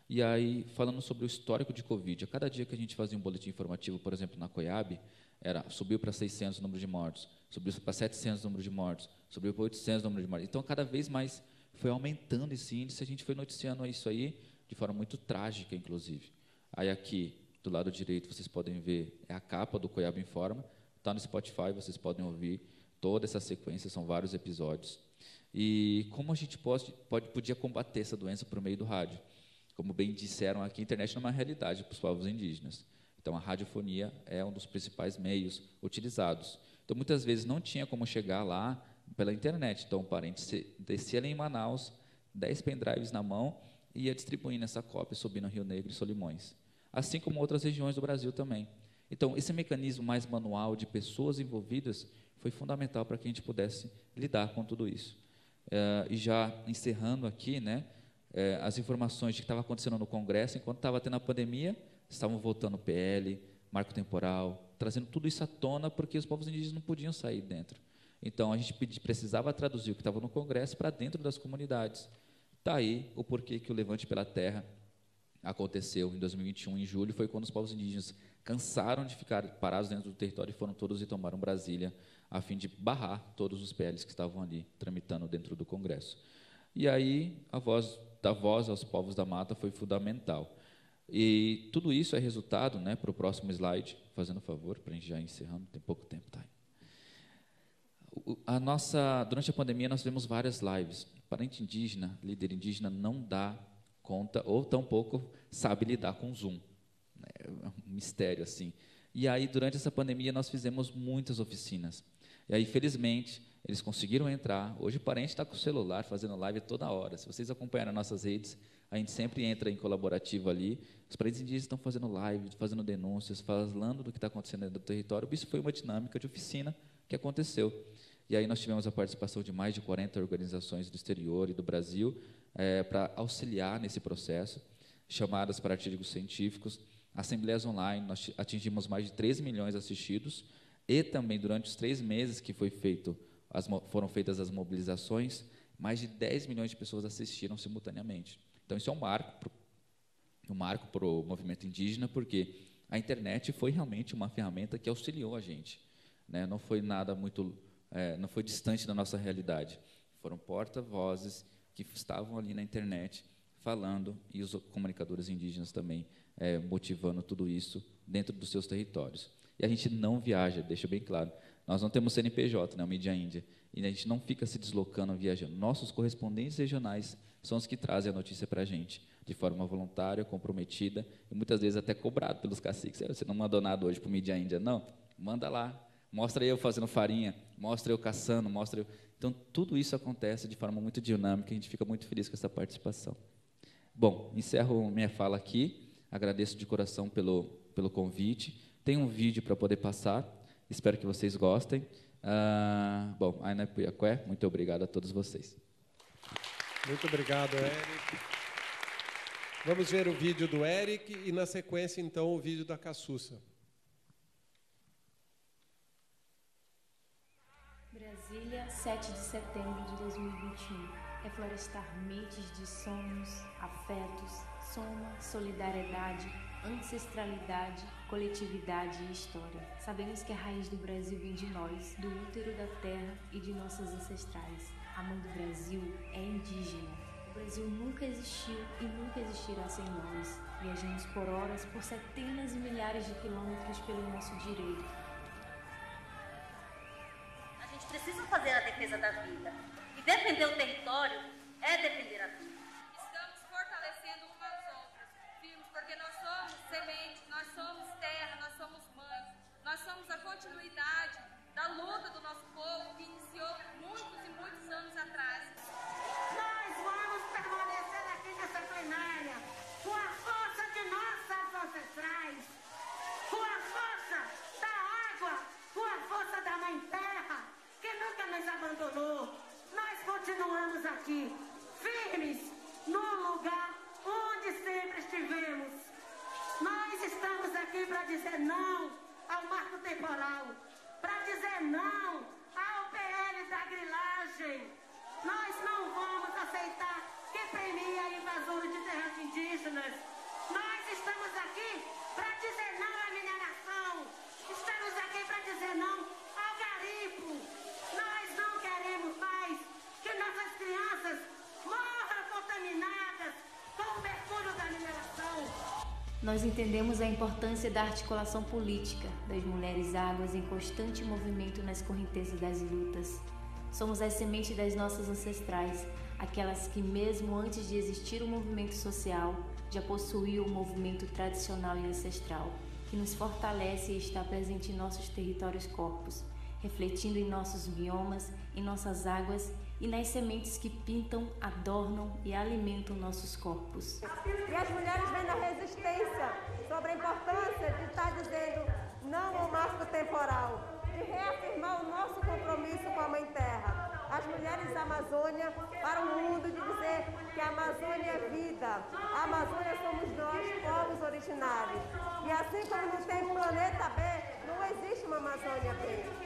E aí, falando sobre o histórico de Covid, a cada dia que a gente fazia um boletim informativo, por exemplo, na Coiab, era, subiu para 600 o número de mortos, subiu para 700 o número de mortos, subiu para 800 o número de mortos. Então, cada vez mais foi aumentando esse índice, a gente foi noticiando isso aí de forma muito trágica, inclusive. Aí aqui, do lado direito, vocês podem ver, é a capa do Coiab Informa, está no Spotify, vocês podem ouvir toda essa sequência, são vários episódios. E como a gente pode, pode, podia combater essa doença por meio do rádio? Como bem disseram aqui, a internet não é uma realidade para os povos indígenas. Então, a radiofonia é um dos principais meios utilizados. Então, muitas vezes não tinha como chegar lá pela internet. Então, o parente descia ali em Manaus, 10 pendrives na mão, e ia distribuindo essa cópia, subindo Rio Negro e Solimões. Assim como outras regiões do Brasil também. Então, esse mecanismo mais manual de pessoas envolvidas foi fundamental para que a gente pudesse lidar com tudo isso. É, e já encerrando aqui, né, é, as informações de que estava acontecendo no Congresso, enquanto estava tendo a pandemia, estavam votando PL, marco temporal, trazendo tudo isso à tona, porque os povos indígenas não podiam sair dentro. Então, a gente precisava traduzir o que estava no Congresso para dentro das comunidades. Está aí o porquê que o Levante pela Terra aconteceu em 2021, em julho, foi quando os povos indígenas cansaram de ficar parados dentro do território e foram todos e tomaram Brasília a fim de barrar todos os PLs que estavam ali tramitando dentro do Congresso. E aí a voz da voz aos povos da mata foi fundamental. E tudo isso é resultado, né, para o próximo slide, fazendo favor, para a gente já encerrando, tem pouco tempo, tá? A nossa, durante a pandemia nós tivemos várias lives. Parente indígena, líder indígena, não dá conta ou tampouco sabe lidar com Zoom. É um mistério assim. E aí durante essa pandemia nós fizemos muitas oficinas. E aí, felizmente, eles conseguiram entrar. Hoje o parente está com o celular fazendo live toda hora. Se vocês acompanharem nossas redes, a gente sempre entra em colaborativo ali. Os parentes indígenas estão fazendo live, fazendo denúncias, falando do que está acontecendo dentro do território. Isso foi uma dinâmica de oficina que aconteceu. E aí nós tivemos a participação de mais de 40 organizações do exterior e do Brasil é, para auxiliar nesse processo, chamadas para artigos científicos, assembleias online, nós atingimos mais de 3 milhões assistidos, e também durante os três meses que foi feito, as, foram feitas as mobilizações, mais de 10 milhões de pessoas assistiram simultaneamente. Então, isso é um marco um marco para o movimento indígena, porque a internet foi realmente uma ferramenta que auxiliou a gente. Né? Não foi nada muito, é, não foi distante da nossa realidade. Foram porta-vozes que estavam ali na internet falando e os comunicadores indígenas também é, motivando tudo isso dentro dos seus territórios. E a gente não viaja, deixa bem claro. Nós não temos CNPJ, né, o Mídia Índia. E a gente não fica se deslocando, viajando. Nossos correspondentes regionais são os que trazem a notícia para a gente, de forma voluntária, comprometida, e muitas vezes até cobrado pelos caciques. Você não mandou nada hoje para o Mídia Índia, não? Manda lá. Mostra eu fazendo farinha, mostra eu caçando, mostra eu... Então, tudo isso acontece de forma muito dinâmica, a gente fica muito feliz com essa participação. Bom, encerro minha fala aqui, agradeço de coração pelo, pelo convite. Tem um vídeo para poder passar, espero que vocês gostem. Ah, bom, Aina Puyacué, muito obrigado a todos vocês. Muito obrigado, Eric. Vamos ver o vídeo do Eric e, na sequência, então, o vídeo da Cassussa. Brasília, 7 de setembro de 2021. Reflorestar mentes de sonhos, afetos, soma, solidariedade, ancestralidade, coletividade e história. Sabemos que a raiz do Brasil vem de nós, do útero da terra e de nossos ancestrais. A mãe do Brasil é indígena. O Brasil nunca existiu e nunca existirá sem nós. Viajamos por horas, por centenas e milhares de quilômetros pelo nosso direito. A gente precisa fazer a defesa da vida. E defender o território é defender a vida. Estamos fortalecendo umas outras, firmes, porque nós somos semente, nós somos terra, nós somos mães, nós somos a continuidade da luta do abandonou. Nós continuamos aqui, firmes, no lugar onde sempre estivemos. Nós estamos aqui para dizer não ao marco temporal, para dizer não ao PL da grilagem. Nós não vamos aceitar que premia invasores de terras indígenas. Nós estamos aqui para dizer não à mineração. Estamos aqui para dizer não ao garimpo. Nós não queremos mais que nossas crianças morram contaminadas com o mercúrio da mineração. Nós entendemos a importância da articulação política das mulheres águas em constante movimento nas correntezas das lutas. Somos a semente das nossas ancestrais, aquelas que, mesmo antes de existir o movimento social, já possuíam o movimento tradicional e ancestral, que nos fortalece e está presente em nossos territórios corpos, refletindo em nossos biomas, em nossas águas e nas sementes que pintam, adornam e alimentam nossos corpos. E as mulheres vêm da resistência sobre a importância de estar dizendo não ao marco temporal, de reafirmar o nosso compromisso com a Mãe Terra. As mulheres da Amazônia para o mundo de dizer que a Amazônia é vida. A Amazônia somos nós, povos originários. E assim como não tem planeta B, não existe uma Amazônia B.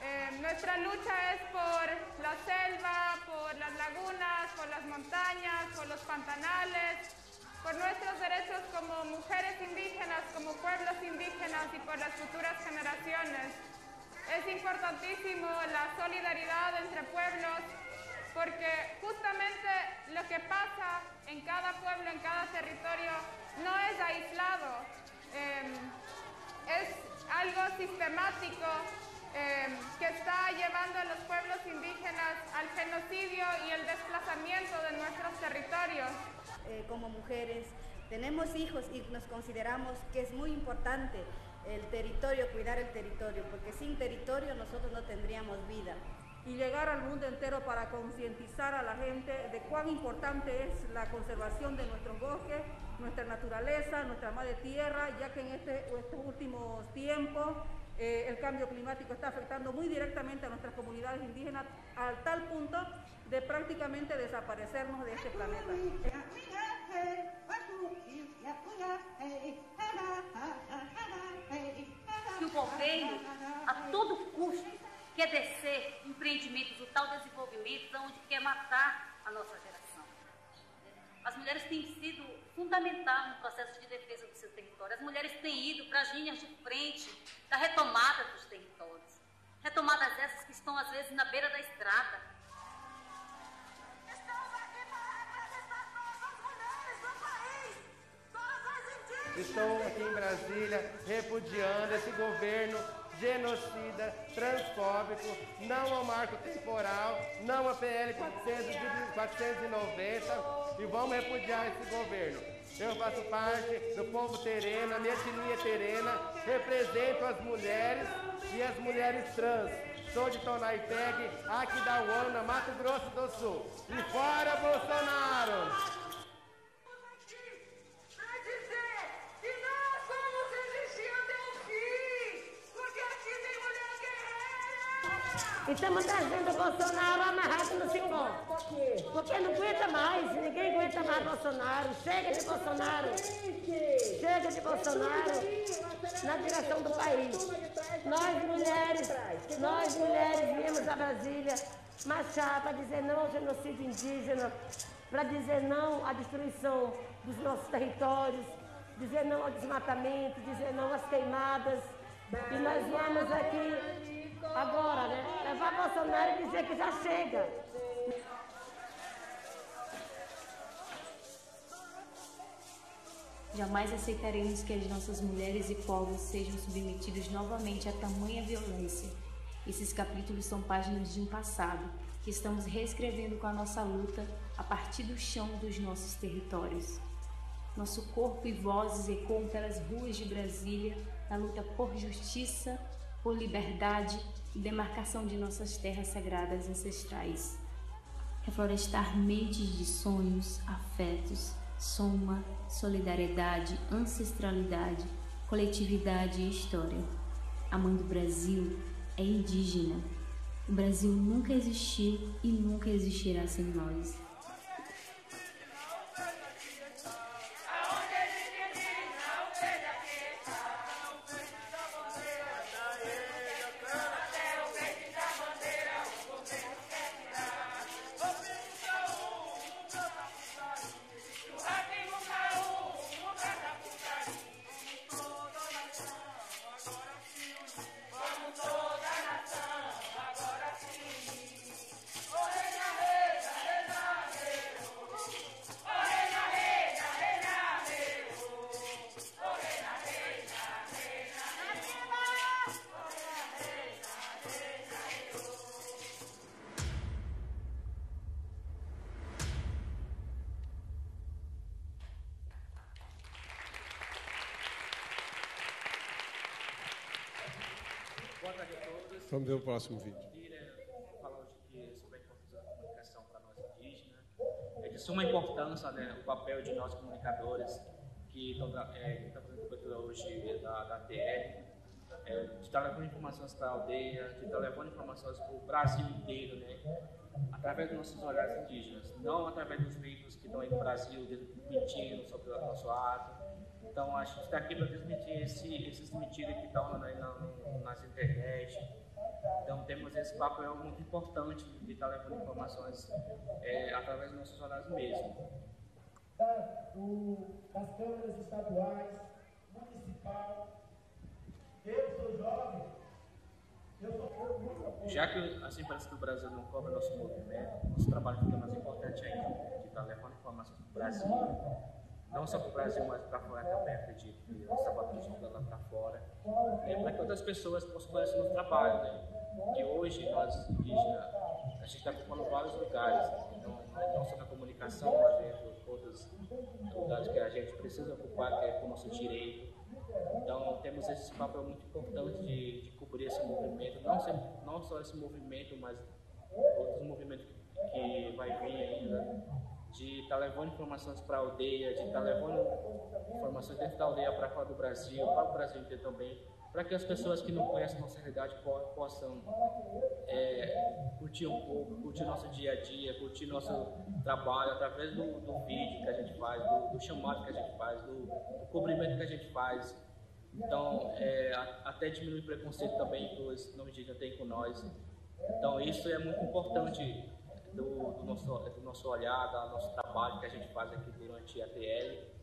Eh, nuestra lucha es por la selva, por las lagunas, por las montañas, por los pantanales, por nuestros derechos como mujeres indígenas, como pueblos indígenas y por las futuras generaciones. Es importantísimo la solidaridad entre pueblos porque justamente lo que pasa en cada pueblo, en cada territorio, no es aislado, eh, es algo sistemático eh, que está llevando a los pueblos indígenas al genocidio y el desplazamiento de nuestros territorios. Eh, como mujeres tenemos hijos y nos consideramos que es muy importante el territorio, cuidar el territorio, porque sin territorio nosotros no tendríamos vida. y llegar al mundo entero para concientizar a la gente de cuán importante es la conservación de nuestros bosques, nuestra naturaleza, nuestra madre tierra, ya que en este, estos últimos tiempos eh, el cambio climático está afectando muy directamente a nuestras comunidades indígenas al tal punto de prácticamente desaparecernos de este planeta. Que o governo, a todo custo, quer descer empreendimentos, o tal desenvolvimento, onde quer matar a nossa geração. As mulheres têm sido fundamental no processo de defesa do seu território. As mulheres têm ido para as linhas de frente da retomada dos territórios. Retomadas essas que estão, às vezes, na beira da estrada. Estou aqui em Brasília repudiando esse governo genocida, transfóbico, não ao marco temporal, não a PL 400 de 490 e vamos repudiar esse governo. Eu faço parte do povo terena, minha etnia terena, represento as mulheres e as mulheres trans. Sou de Tonaipeg, aqui da Uana, Mato Grosso do Sul. E fora Bolsonaro! Estamos trazendo o Bolsonaro amarrado no cingó. Porque não aguenta mais, ninguém aguenta mais Bolsonaro. Chega de Bolsonaro. Chega de Bolsonaro na direção do país. Nós mulheres, nós mulheres viemos a Brasília marchar para dizer não ao genocídio indígena, para dizer não à destruição dos nossos territórios, dizer não ao desmatamento, dizer não às queimadas. E nós vamos aqui agora, né? Levar Bolsonaro e dizer que já chega. Jamais aceitaremos que as nossas mulheres e povos sejam submetidos novamente a tamanha violência. Esses capítulos são páginas de um passado que estamos reescrevendo com a nossa luta a partir do chão dos nossos territórios. Nosso corpo e vozes ecoam pelas ruas de Brasília na luta por justiça, por liberdade e demarcação de nossas terras sagradas ancestrais. Reflorestar mentes de sonhos, afetos, soma, solidariedade, ancestralidade, coletividade e história. A mãe do Brasil é indígena. O Brasil nunca existiu e nunca existirá sem nós. Ver o próximo vídeo. É de suma importância né, o papel de nós comunicadores que estão é, tá fazendo cobertura hoje da, da TL, é, de estar levando informações para a aldeia, de estar levando informações para o Brasil inteiro, né, através dos nossos olhares indígenas, não através dos veículos que estão aí no Brasil mentindo sobre o nosso ato. Então, a gente está aqui para desmentir esse, esses mentiras que estão aí na, nas internet, então temos esse papel muito importante de estar levando informações é, através dos nossos horários mesmo. Da, do, das câmaras estaduais, municipal. Eu sou jovem, eu sou Já que as empresas do Brasil não cobram nosso movimento, nosso trabalho fica mais importante ainda, de estar levando informações para o Brasil não só para o Brasil, mas para fora também, acredito que os trabalhadores estão lá para fora, é, para que outras pessoas possam conhecer o nosso trabalho, né? E hoje, nós indígenas, a gente está ocupando vários lugares, então, não só na comunicação, mas de outros lugares que a gente precisa ocupar, que é o nosso direito. Então, temos esse papel muito importante de, de cobrir esse movimento, não, ser, não só esse movimento, mas outros movimentos que vai vir ainda de estar tá levando informações para a aldeia, de estar tá levando informações dentro da aldeia para fora do Brasil, para o Brasil inteiro também, para que as pessoas que não conhecem nossa realidade possam é, curtir um pouco, curtir nosso dia a dia, curtir nosso trabalho através do, do vídeo que a gente faz, do, do, chamado que a gente faz, do, do cobrimento que a gente faz. Então, é, até diminuir o preconceito também que os não indígenas têm com nós. Então, isso é muito importante do, do, nosso, do nosso olhar, do nosso trabalho que a gente faz aqui durante a TL.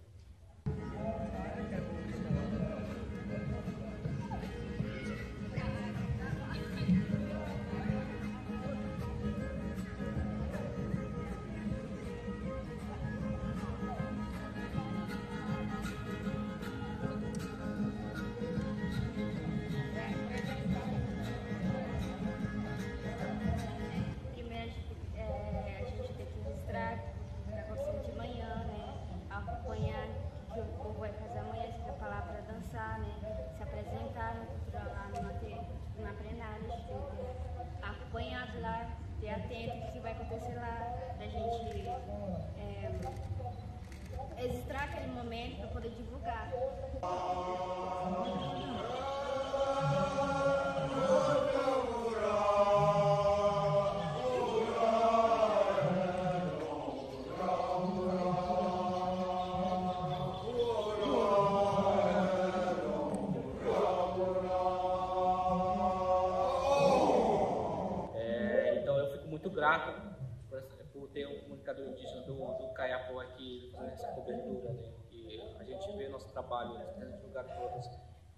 Cobertura, né? E a gente vê nosso trabalho em lugares todos,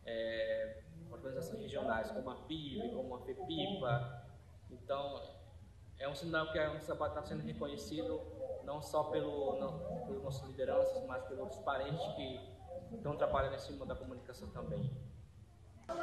é, organizações regionais como a PIB, como a FEPIPA. Então é um sinal que nosso trabalho está sendo reconhecido não só pelo, não, pelas nossas lideranças, mas pelos parentes que estão trabalhando em cima da comunicação também. Aí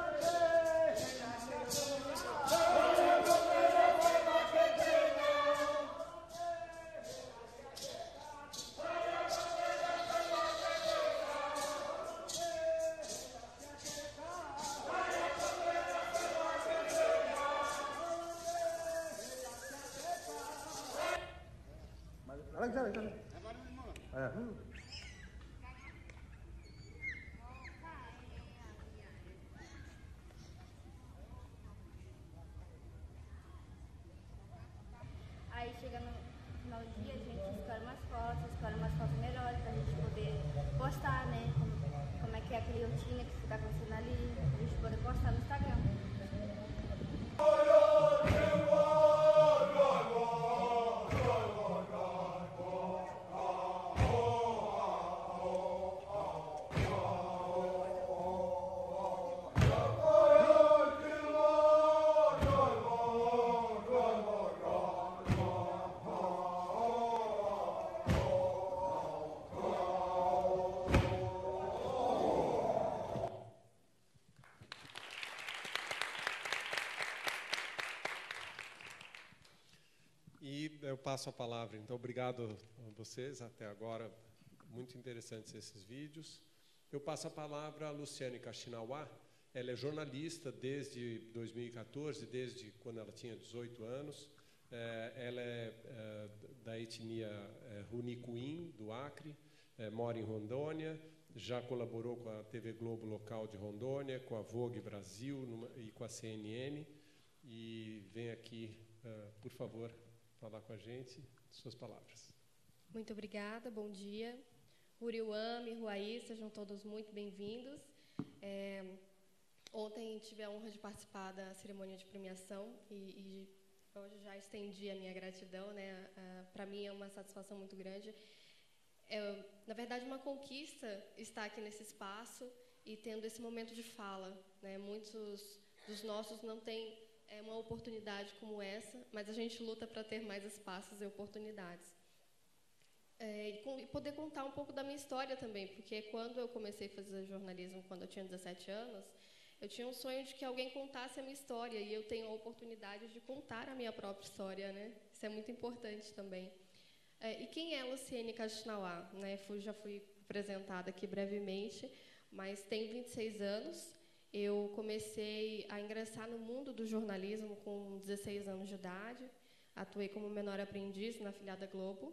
é que está acontecendo ali, pra gente poder postar no Instagram. Eu passo a palavra. Então, obrigado a vocês até agora. Muito interessantes esses vídeos. Eu passo a palavra a Luciane Kaxinauá. Ela é jornalista desde 2014, desde quando ela tinha 18 anos. Eh, ela é eh, da etnia eh, Runicuim, do Acre, eh, mora em Rondônia, já colaborou com a TV Globo local de Rondônia, com a Vogue Brasil numa- e com a CNN. E vem aqui, por favor, falar com a gente. Suas palavras. Muito obrigada, bom dia. Uriuami, Ruaí, sejam todos muito bem-vindos. É, ontem tive a honra de participar da cerimônia de premiação e, e hoje já estendi a minha gratidão. Né? Para mim é uma satisfação muito grande. É, na verdade, uma conquista estar aqui nesse espaço e tendo esse momento de fala. Né? Muitos dos nossos não têm é, uma oportunidade como essa, mas a gente luta para ter mais espaços e oportunidades. É, e, com- e poder contar um pouco da minha história também, porque quando eu comecei a fazer jornalismo, quando eu tinha 17 anos, eu tinha um sonho de que alguém contasse a minha história e eu tenho a oportunidade de contar a minha própria história, né? Isso é muito importante também. É, e quem é Luciene Kaxinauá? Né? Já fui apresentada aqui brevemente, mas tenho 26 anos. Eu comecei a ingressar no mundo do jornalismo com 16 anos de idade. Atuei como menor aprendiz na filiada Globo.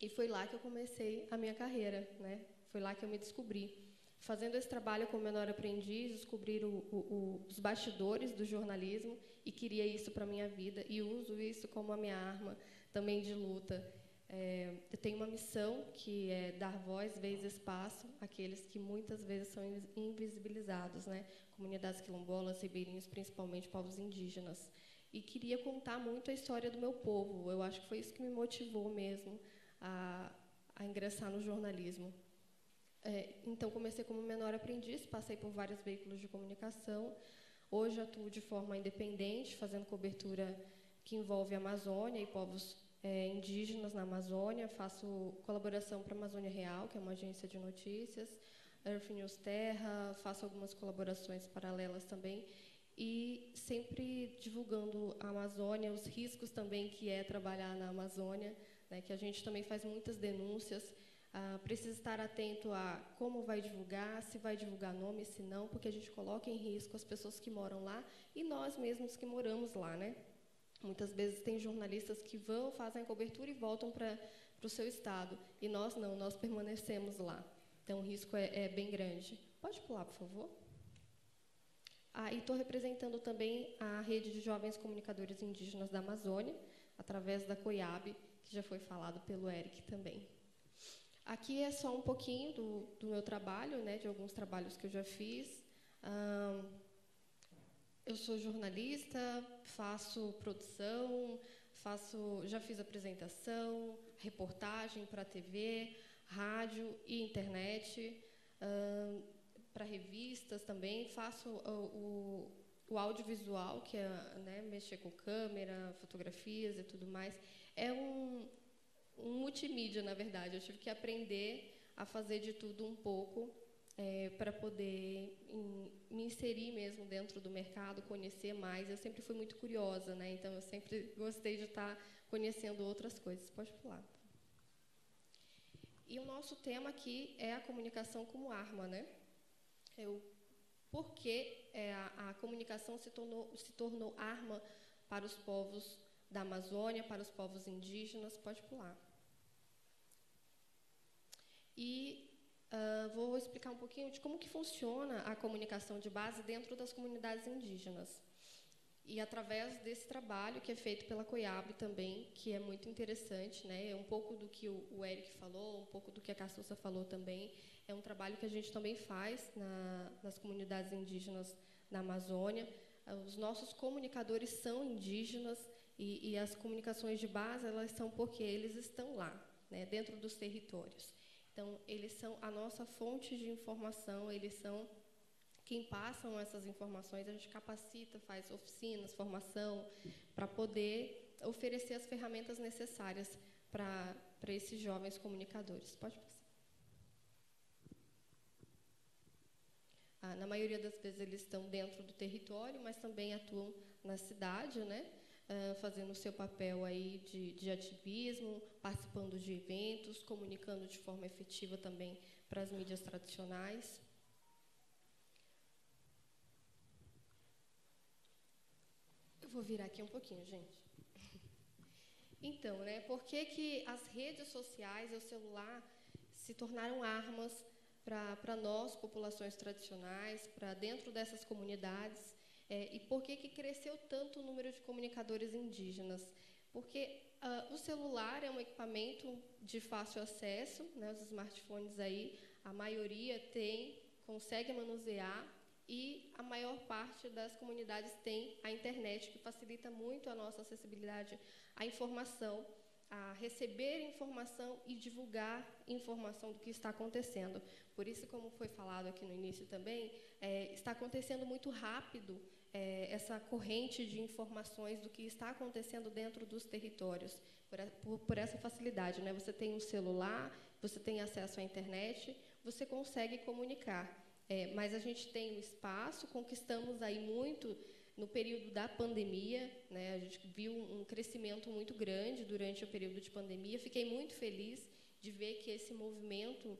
E foi lá que eu comecei a minha carreira, né? Foi lá que eu me descobri. Fazendo esse trabalho como menor aprendiz, descobrir o, o, o, os bastidores do jornalismo e queria isso para minha vida e uso isso como a minha arma também de luta. É, eu tenho uma missão que é dar voz, vez e espaço àqueles que muitas vezes são invisibilizados, né? Comunidades quilombolas, ribeirinhos, principalmente povos indígenas. e queria contar muito a história do meu povo. Eu acho que foi isso que me motivou mesmo a, a ingressar no jornalismo. É, então, comecei como menor aprendiz, passei por vários veículos de comunicação. Hoje atuo de forma independente, fazendo cobertura que envolve a Amazônia e povos é, indígenas na Amazônia. Faço colaboração para a Amazônia Real, que é uma agência de notícias, Earth News Terra, faço algumas colaborações paralelas também e sempre divulgando a Amazônia, os riscos também que é trabalhar na Amazônia, né, que a gente também faz muitas denúncias. Ah, precisa estar atento a como vai divulgar, se vai divulgar nome, se não, porque a gente coloca em risco as pessoas que moram lá e nós mesmos que moramos lá, né? Muitas vezes tem jornalistas que vão, fazem a cobertura e voltam para o seu estado. E nós não, nós permanecemos lá. Então o risco é, é bem grande. Pode pular, por favor? Ah, e estou representando também a rede de jovens comunicadores indígenas da Amazônia, através da COIAB, que já foi falado pelo Eric também. Aqui é só um pouquinho do, do meu trabalho, né, de alguns trabalhos que eu já fiz. Eu sou jornalista, faço produção, faço, já fiz apresentação, reportagem para TV, rádio e internet para revistas também, faço o, o, o audiovisual, que é né, mexer com câmera, fotografias e tudo mais. É um, um multimídia, na verdade. Eu tive que aprender a fazer de tudo um pouco é, para poder me inserir mesmo dentro do mercado, conhecer mais. Eu sempre fui muito curiosa, né? então eu sempre gostei de estar conhecendo outras coisas. Pode pular. E o nosso tema aqui é a comunicação como arma, né? é o porquê é, a, a, comunicação se tornou, se tornou arma para os povos da Amazônia, para os povos indígenas. Pode pular. E uh, vou explicar um pouquinho de como que funciona a comunicação de base dentro das comunidades indígenas. E através desse trabalho que é feito pela COIAB também, que é muito interessante, né? é um pouco do que o, Eric falou, um pouco do que a Cassussa falou também, é um trabalho que a gente também faz na, nas comunidades indígenas na Amazônia. Os nossos comunicadores são indígenas e, e as comunicações de base elas são porque eles estão lá, né, dentro dos territórios. Então, eles são a nossa fonte de informação, eles são quem passam essas informações, a gente capacita, faz oficinas, formação, para poder oferecer as ferramentas necessárias para esses jovens comunicadores. Pode passar. Ah, na maioria das vezes eles estão dentro do território, mas também atuam na cidade, né? Fazendo o seu papel aí de, de ativismo, participando de eventos, comunicando de forma efetiva também para as mídias tradicionais. Eu vou virar aqui um pouquinho, gente. Então, né, por que, que as redes sociais e o celular se tornaram armas para nós, populações tradicionais, para dentro dessas comunidades, é, e por que, que cresceu tanto o número de comunicadores indígenas? Porque uh, o celular é um equipamento de fácil acesso, né, os smartphones aí, a maioria tem, consegue manusear, e a maior parte das comunidades tem a internet, que facilita muito a nossa acessibilidade à informação a receber informação e divulgar informação do que está acontecendo. Por isso, como foi falado aqui no início também, é, está acontecendo muito rápido é, essa corrente de informações do que está acontecendo dentro dos territórios, por, por, por essa facilidade. Né? Você tem um celular, você tem acesso à internet, você consegue comunicar. É, mas a gente tem o espaço, conquistamos aí muito no período da pandemia, né, a gente viu um crescimento muito grande durante o período de pandemia. Fiquei muito feliz de ver que esse movimento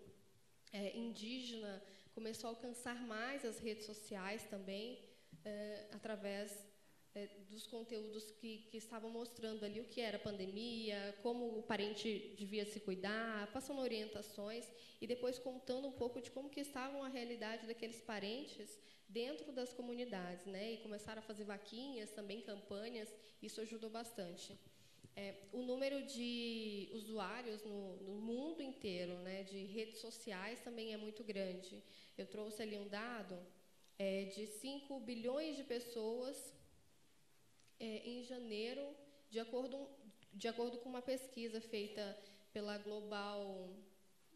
é, indígena começou a alcançar mais as redes sociais também, é, através é, dos conteúdos que, que, estavam mostrando ali o que era pandemia, como o parente devia se cuidar, passando orientações e depois contando um pouco de como que estavam a realidade daqueles parentes dentro das comunidades, né? E começaram a fazer vaquinhas, também campanhas, isso ajudou bastante. É, o número de usuários no, no, mundo inteiro, né, de redes sociais, também é muito grande. Eu trouxe ali um dado é, de 5 bilhões de pessoas é, em janeiro, de acordo, de acordo com uma pesquisa feita pela Global.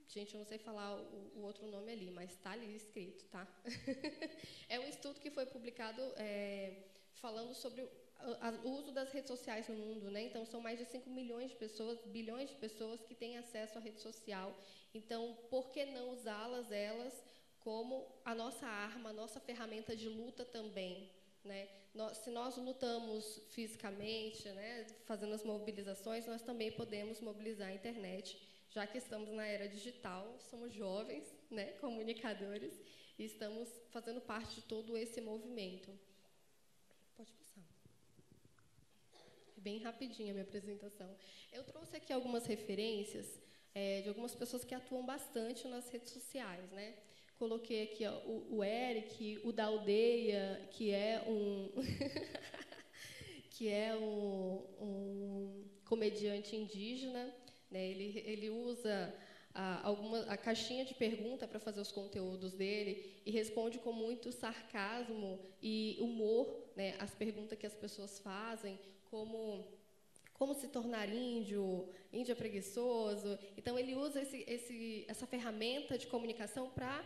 Gente, eu não sei falar o, o outro nome ali, mas está ali escrito, tá? é um estudo que foi publicado é, falando sobre o, o uso das redes sociais no mundo, né? Então são mais de 5 milhões de pessoas, bilhões de pessoas que têm acesso à rede social. Então, por que não usá-las elas como a nossa arma, a nossa ferramenta de luta também, né? Nós, se nós lutamos fisicamente, né, fazendo as mobilizações, nós também podemos mobilizar a internet, já que estamos na era digital, somos jovens, né, comunicadores, e estamos fazendo parte de todo esse movimento. Pode passar. Bem rapidinho a minha apresentação. Eu trouxe aqui algumas referências é, de algumas pessoas que atuam bastante nas redes sociais, né? Coloquei aqui ó, o, o Eric, o da aldeia, que é um que é um, um comediante indígena. Né? Ele, ele usa a, alguma, a caixinha de pergunta para fazer os conteúdos dele e responde com muito sarcasmo e humor né, as perguntas que as pessoas fazem, como como se tornar índio, índio é preguiçoso. Então, ele usa esse, esse, essa ferramenta de comunicação para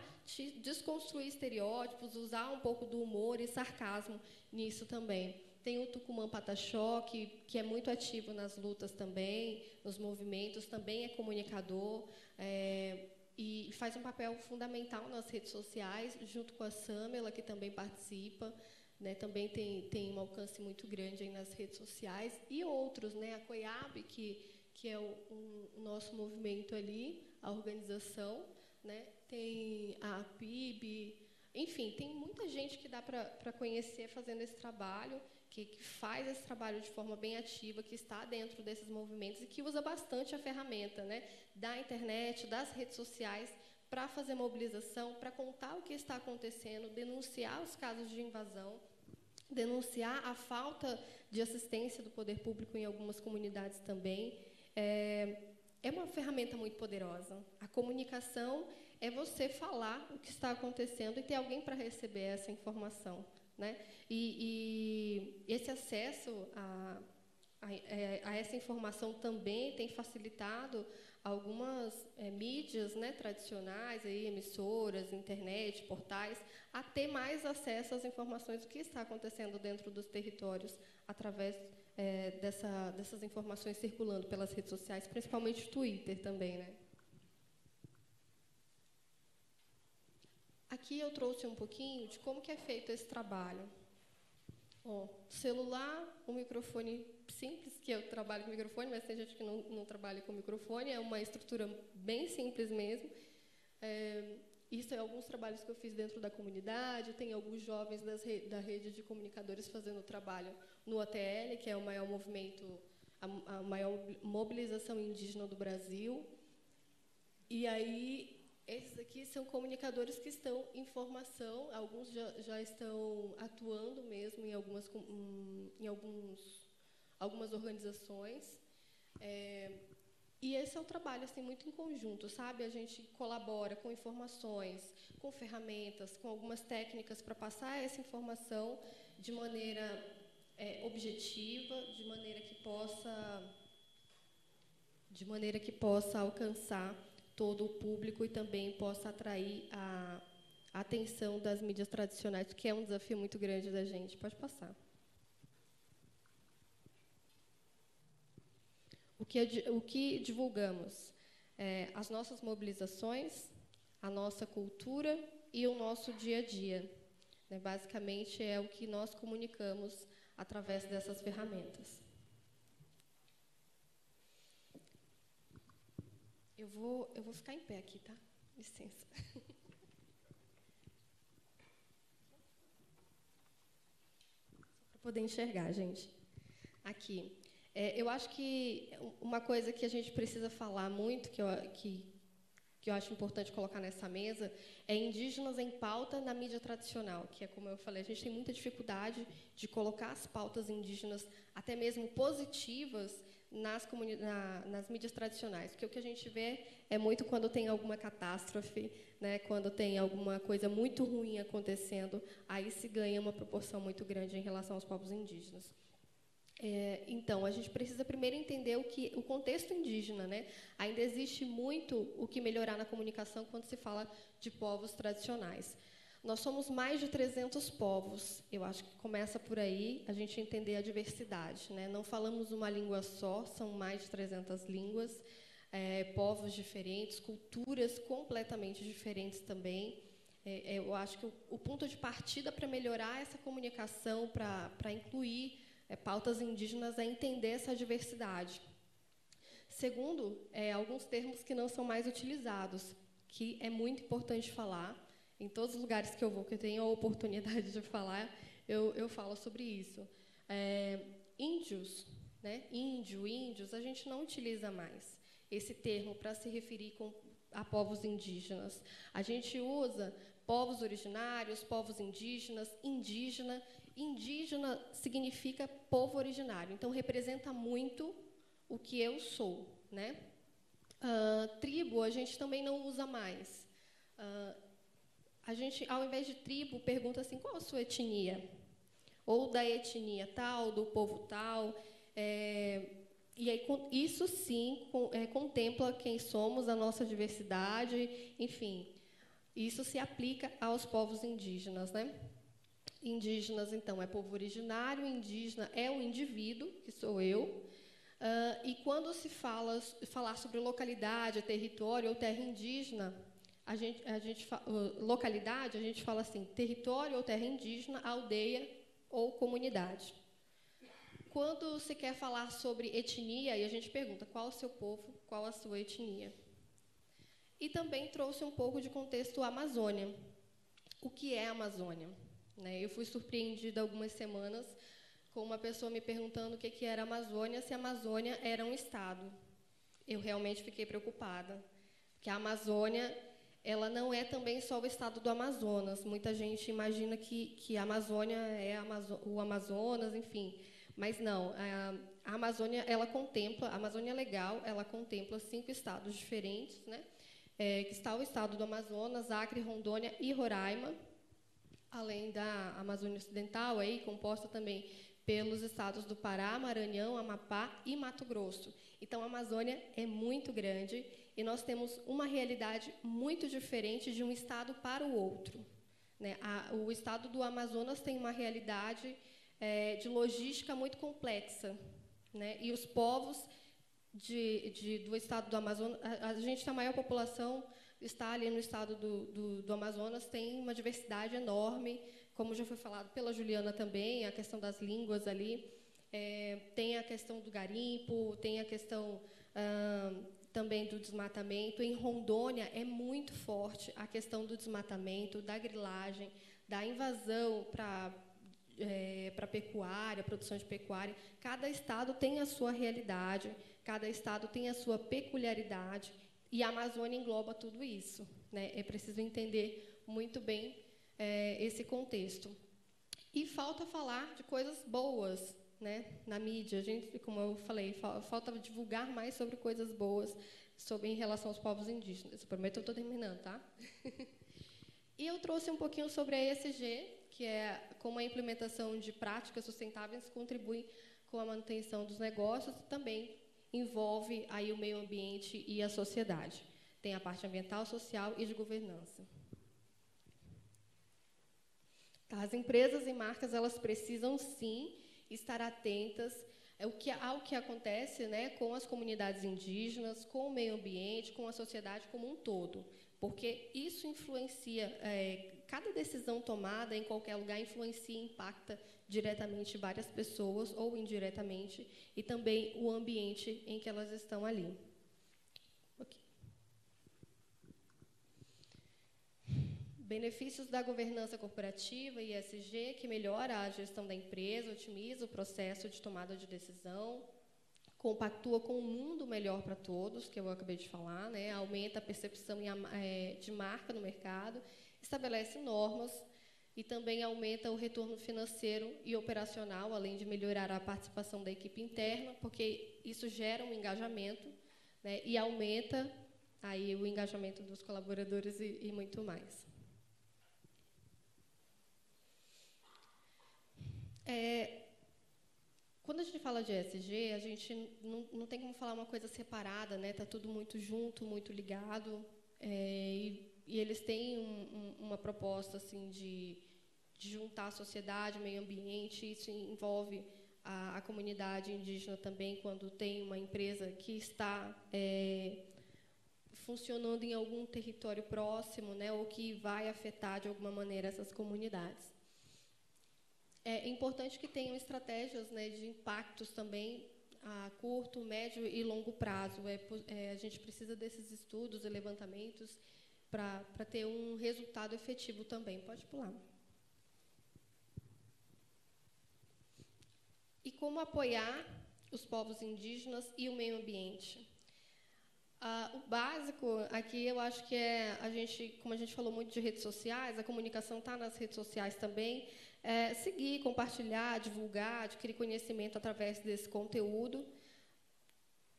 desconstruir estereótipos, usar um pouco do humor e sarcasmo nisso também. Tem o Tucumã Pataxó, que, que é muito ativo nas lutas também, nos movimentos, também é comunicador. É, e faz um papel fundamental nas redes sociais, junto com a Samela, que também participa né, também tem, tem um alcance muito grande nas redes sociais, e outros, né, a COIAB, que, que é o, um, o nosso movimento ali, a organização, né, tem a PIB, enfim, tem muita gente que dá para conhecer fazendo esse trabalho, que, que, faz esse trabalho de forma bem ativa, que está dentro desses movimentos e que usa bastante a ferramenta né, da internet, das redes sociais, para fazer mobilização, para contar o que está acontecendo, denunciar os casos de invasão denunciar a falta de assistência do poder público em algumas comunidades também. É, é uma ferramenta muito poderosa. A comunicação é você falar o que está acontecendo e ter alguém para receber essa informação. Né? E, e esse acesso a, a, é, a, essa informação também tem facilitado algumas é, mídias né, tradicionais, aí, emissoras, internet, portais, a ter mais acesso às informações do que está acontecendo dentro dos territórios através é, dessa, dessas informações circulando pelas redes sociais, principalmente Twitter também. Né? Aqui eu trouxe um pouquinho de como que é feito esse trabalho. Ó, celular, um microfone simples, que eu trabalho com microfone, mas tem gente que não, não trabalha com microfone, é uma estrutura bem simples mesmo. É, isso é alguns trabalhos que eu fiz dentro da comunidade, tem alguns jovens re da rede de comunicadores fazendo trabalho no ATL, que é o maior movimento, a, a maior mobilização indígena do Brasil. E aí, esses aqui são comunicadores que estão em formação, alguns já, já estão atuando mesmo em algumas, em alguns, algumas organizações. É, e esse é o trabalho assim muito em conjunto, sabe? A gente colabora com informações, com ferramentas, com algumas técnicas para passar essa informação de maneira é, objetiva, de maneira que possa de maneira que possa alcançar todo o público e também possa atrair a, atenção das mídias tradicionais, que é um desafio muito grande da gente. Pode passar. O que, o que divulgamos? É, as nossas mobilizações, a nossa cultura e o nosso dia a dia. Né? Basicamente, é o que nós comunicamos através dessas ferramentas. Eu vou, eu vou ficar em pé aqui, tá? Licença. Para poder enxergar, gente. Aqui. É, eu acho que uma coisa que a gente precisa falar muito, que eu, que, que eu acho importante colocar nessa mesa, é indígenas em pauta na mídia tradicional, que é como eu falei, a gente tem muita dificuldade de colocar as pautas indígenas, até mesmo positivas, nas, na, nas mídias tradicionais. Porque o que a gente vê é muito quando tem alguma catástrofe, né, quando tem alguma coisa muito ruim acontecendo, aí se ganha uma proporção muito grande em relação aos povos indígenas. É, então, a gente precisa primeiro entender o que o contexto indígena, né? Ainda existe muito o que melhorar na comunicação quando se fala de povos tradicionais. Nós somos mais de 300 povos. Eu acho que começa por aí a gente entender a diversidade, né? Não falamos uma língua só, são mais de 300 línguas, é, povos diferentes, culturas completamente diferentes também. É, eu acho que o, o ponto de partida para melhorar essa comunicação, para incluir é, pautas indígenas é entender essa diversidade. Segundo, é, alguns termos que não são mais utilizados, que é muito importante falar. Em todos os lugares que eu vou, que eu tenho a oportunidade de falar, eu, eu falo sobre isso. É, índios, né? índio, índios, a gente não utiliza mais esse termo para se referir com, a povos indígenas. A gente usa povos originários, povos indígenas, indígena, Indígena significa povo originário, então representa muito o que eu sou, né? Uh, tribo a gente também não usa mais. Uh, a gente, ao invés de tribo, pergunta assim: qual a sua etnia? Ou da etnia tal, do povo tal. É, e aí, isso sim é, contempla quem somos, a nossa diversidade, enfim. Isso se aplica aos povos indígenas, né? Indígenas, então, é povo originário, indígena é o indivíduo, que sou eu. Uh, e quando se fala falar sobre localidade, território ou terra indígena, a gente, a gente localidade, a gente fala assim, território ou terra indígena, aldeia ou comunidade. Quando se quer falar sobre etnia, e a gente pergunta qual o seu povo, qual a sua etnia. E também trouxe um pouco de contexto Amazônia. O que é Amazônia? Né? Eu fui surpreendida algumas semanas com uma pessoa me perguntando o que, que era Amazônia, se a Amazônia era um estado. Eu realmente fiquei preocupada, porque a Amazônia ela não é também só o estado do Amazonas. Muita gente imagina que, que a Amazônia é o Amazonas, enfim, mas não. A, Amazônia ela contempla, a Amazônia Legal, ela contempla cinco estados diferentes, né? É, que está o estado do Amazonas, Acre, Rondônia e Roraima além da Amazônia Ocidental, aí composta também pelos estados do Pará, Maranhão, Amapá e Mato Grosso. Então, a Amazônia é muito grande e nós temos uma realidade muito diferente de um estado para o outro. Né? A, o estado do Amazonas tem uma realidade é, de logística muito complexa. Né? E os povos de, de, do estado do Amazonas, a, a gente a maior população está ali no estado do, do, do, Amazonas tem uma diversidade enorme, como já foi falado pela Juliana também, a questão das línguas ali, é, tem a questão do garimpo, tem a questão ah, também do desmatamento. Em Rondônia é muito forte a questão do desmatamento, da grilagem, da invasão para é, para pecuária, produção de pecuária. Cada estado tem a sua realidade, cada estado tem a sua peculiaridade. E a Amazônia engloba tudo isso. Né? É preciso entender muito bem é, esse contexto. E falta falar de coisas boas né, na mídia. A gente, como eu falei, falta divulgar mais sobre coisas boas sobre em relação aos povos indígenas. Eu prometo eu estou terminando, tá? e eu trouxe um pouquinho sobre a ESG, que é como a implementação de práticas sustentáveis contribui com a manutenção dos negócios e também envolve aí o meio ambiente e a sociedade. Tem a parte ambiental, social e de governança. Tá, as empresas e marcas elas precisam sim estar atentas ao que, ao que acontece né, com as comunidades indígenas, com o meio ambiente, com a sociedade como um todo, porque isso influencia, é, cada decisão tomada em qualquer lugar influencia e impacta diretamente várias pessoas ou indiretamente, e também o ambiente em que elas estão ali. Benefícios da governança corporativa ESG, que melhora a gestão da empresa, otimiza o processo de tomada de decisão, compactua com um mundo melhor para todos, que eu acabei de falar, né? aumenta a percepção eh, de marca no mercado, estabelece normas e também aumenta o retorno financeiro e operacional, além de melhorar a participação da equipe interna, porque isso gera um engajamento né, e aumenta aí o engajamento dos colaboradores e, e muito mais. É, quando a gente fala de ESG, a gente não, não tem como falar uma coisa separada, né? Tá tudo muito junto, muito ligado, é, e, e, eles têm um, um, uma proposta assim de, de, juntar a sociedade, meio ambiente. Isso envolve a, a, comunidade indígena também, quando tem uma empresa que está é, funcionando em algum território próximo, né? Ou que vai afetar de alguma maneira essas comunidades. É importante que tenham estratégias né, de impactos também a curto, médio e longo prazo. É, é, a gente precisa desses estudos e levantamentos para ter um resultado efetivo também. Pode pular. E como apoiar os povos indígenas e o meio ambiente? Ah, o básico aqui eu acho que é a gente, como a gente falou muito de redes sociais, a comunicação está nas redes sociais também é, seguir, compartilhar, divulgar, adquirir conhecimento através desse conteúdo,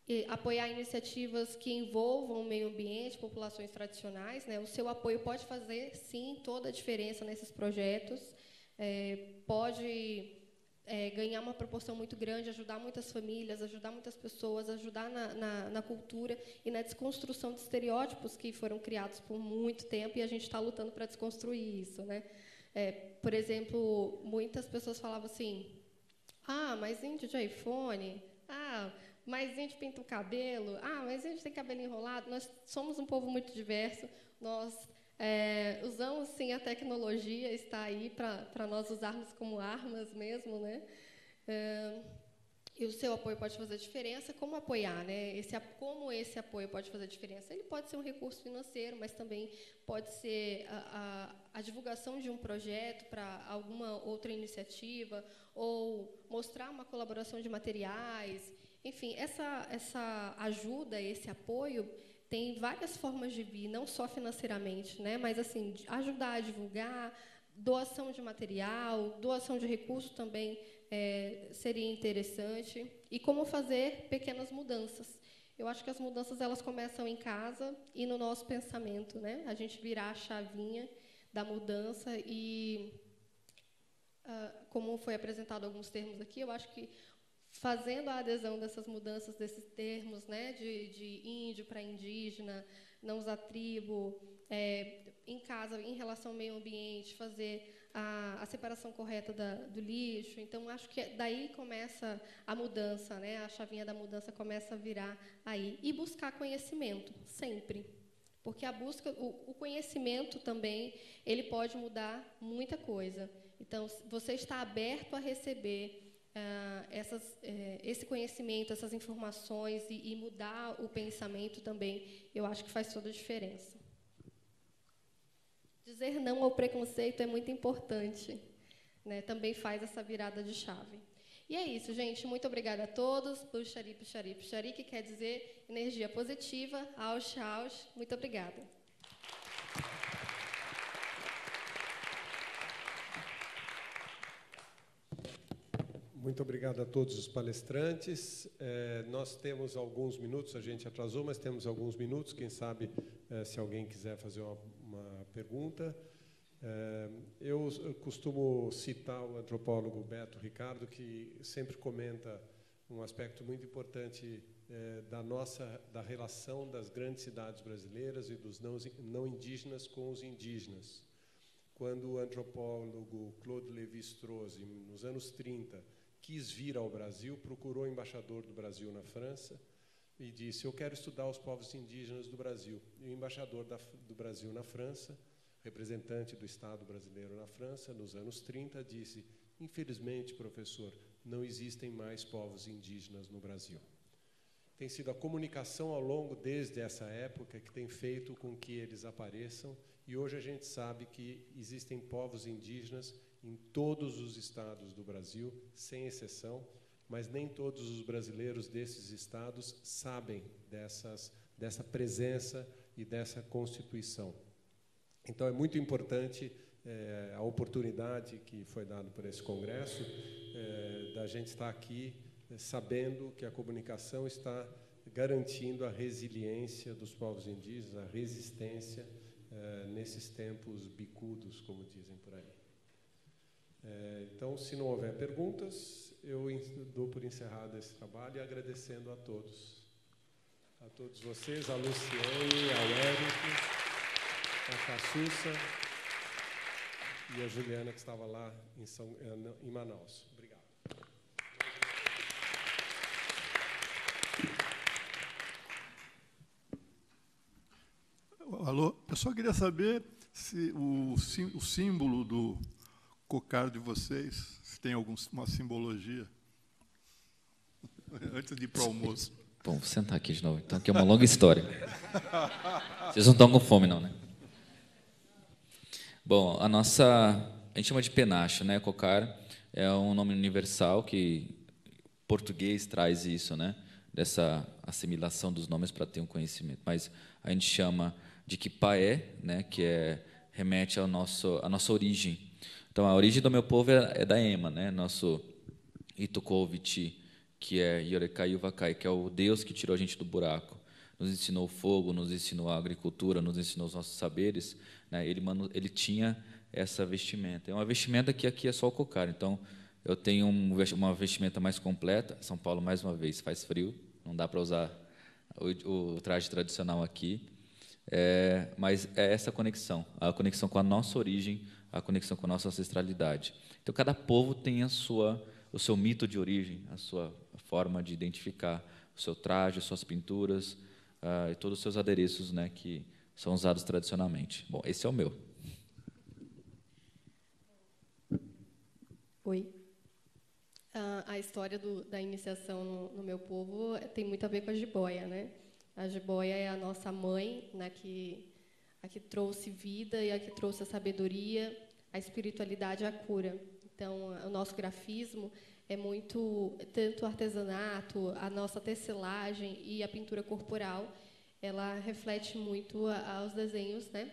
e apoiar iniciativas que envolvam o meio ambiente, populações tradicionais. Né? O seu apoio pode fazer, sim, toda a diferença nesses projetos, é, pode é, ganhar uma proporção muito grande, ajudar muitas famílias, ajudar muitas pessoas, ajudar na, na, na, cultura e na desconstrução de estereótipos que foram criados por muito tempo e a gente está lutando para desconstruir isso, né? É, por exemplo, muitas pessoas falavam assim: ah, mas índio de iPhone, ah, mas índio pinta o cabelo, ah, mas índio tem cabelo enrolado. Nós somos um povo muito diverso, nós é, usamos sim a tecnologia, está aí para nós usarmos como armas mesmo, né? É, e o seu apoio pode fazer diferença. Como apoiar, né? Esse, como esse apoio pode fazer diferença? Ele pode ser um recurso financeiro, mas também pode ser a, a, a divulgação de um projeto para alguma outra iniciativa, ou mostrar uma colaboração de materiais. Enfim, essa, essa ajuda, esse apoio, tem várias formas de vir, não só financeiramente, né? mas assim, ajudar a divulgar, doação de material, doação de recursos também é, seria interessante e como fazer pequenas mudanças. Eu acho que as mudanças elas começam em casa e no nosso pensamento, né? A gente virar a chavinha da mudança e uh, como foi apresentado alguns termos aqui, eu acho que fazendo a adesão dessas mudanças desses termos, né, de, de índio para indígena, não usar tribo, é, em casa, em relação ao meio ambiente, fazer a, a separação correta da, do lixo. Então, acho que daí começa a mudança, né? a chavinha da mudança começa a virar aí. E buscar conhecimento, sempre. Porque a busca, o, o conhecimento também, ele pode mudar muita coisa. Então, você está aberto a receber Uh, essas, uh, esse conhecimento, essas informações e, e, mudar o pensamento também, eu acho que faz toda a diferença. Dizer não ao preconceito é muito importante. Né? Também faz essa virada de chave. E é isso, gente. Muito obrigada a todos. Puxari, puxari, puxari, que quer dizer energia positiva. Ausch, ausch. Muito obrigada. Muito obrigado a todos os palestrantes. É, nós temos alguns minutos, a gente atrasou, mas temos alguns minutos. Quem sabe, é, se alguém quiser fazer uma pergunta. É, eu, costumo citar o antropólogo Beto Ricardo, que sempre comenta um aspecto muito importante é, da nossa da relação das grandes cidades brasileiras e dos não, não indígenas com os indígenas. Quando o antropólogo Claude Lévi-Strauss, nos anos 30, quis vir ao Brasil, procurou o embaixador do Brasil na França e disse: Eu quero estudar os povos indígenas do Brasil. E o embaixador da, do Brasil na França, representante do Estado brasileiro na França, nos anos 30, disse: Infelizmente, professor, não existem mais povos indígenas no Brasil. Tem sido a comunicação ao longo desde essa época que tem feito com que eles apareçam, e hoje a gente sabe que existem povos indígenas em todos os estados do Brasil, sem exceção, mas nem todos os brasileiros desses estados sabem dessas, dessa presença e dessa Constituição. Então, é muito importante é, a oportunidade que foi dada por esse Congresso, é, da gente estar aqui é, sabendo que a comunicação está garantindo a resiliência dos povos indígenas, a resistência nesses tempos bicudos, como dizem por aí. Então, se não houver perguntas, eu dou por encerrado esse trabalho e agradecendo a todos. A todos vocês, a Luciane, ao Érico, a Cassussa e a Juliana, que estava lá em, São, em Manaus. Obrigado. Alô, eu só queria saber se o, o símbolo do cocar de vocês se tem alguma simbologia. Antes de ir para o almoço. Bom, vou sentar aqui de novo. Então, é uma longa história. Vocês não estão com fome, não, né? Bom, a nossa. A gente chama de penacho, né? Cocar é um nome universal que português traz isso, né? Dessa assimilação dos nomes para ter um conhecimento. Mas a gente chama de Kipaé, né? Que é remete ao nosso à nossa origem. Então a origem do meu povo é, é da Ema, né? Nosso Itukoviti, que é Yorekai Uvakai, que é o Deus que tirou a gente do buraco, nos ensinou fogo, nos ensinou a agricultura, nos ensinou os nossos saberes. Né? Ele, ele tinha essa vestimenta. É uma vestimenta que aqui é só o cocar. Então eu tenho um, uma vestimenta mais completa. São Paulo mais uma vez faz frio, não dá para usar o, o traje tradicional aqui. É, mas é essa conexão, a conexão com a nossa origem, a conexão com a nossa ancestralidade. Então, cada povo tem a sua, o seu mito de origem, a sua forma de identificar o seu traje, as suas pinturas uh, e todos os seus adereços né, que são usados tradicionalmente. Bom, esse é o meu. Oi. Uh, a história do, da iniciação no, no, meu povo tem muito a ver com a jiboia, né? A jiboia é a nossa mãe, né, que, a que trouxe vida e a que trouxe a sabedoria, a espiritualidade e a cura. Então, o nosso grafismo é muito tanto artesanato, a nossa tecelagem e a pintura corporal, ela reflete muito aos desenhos, né,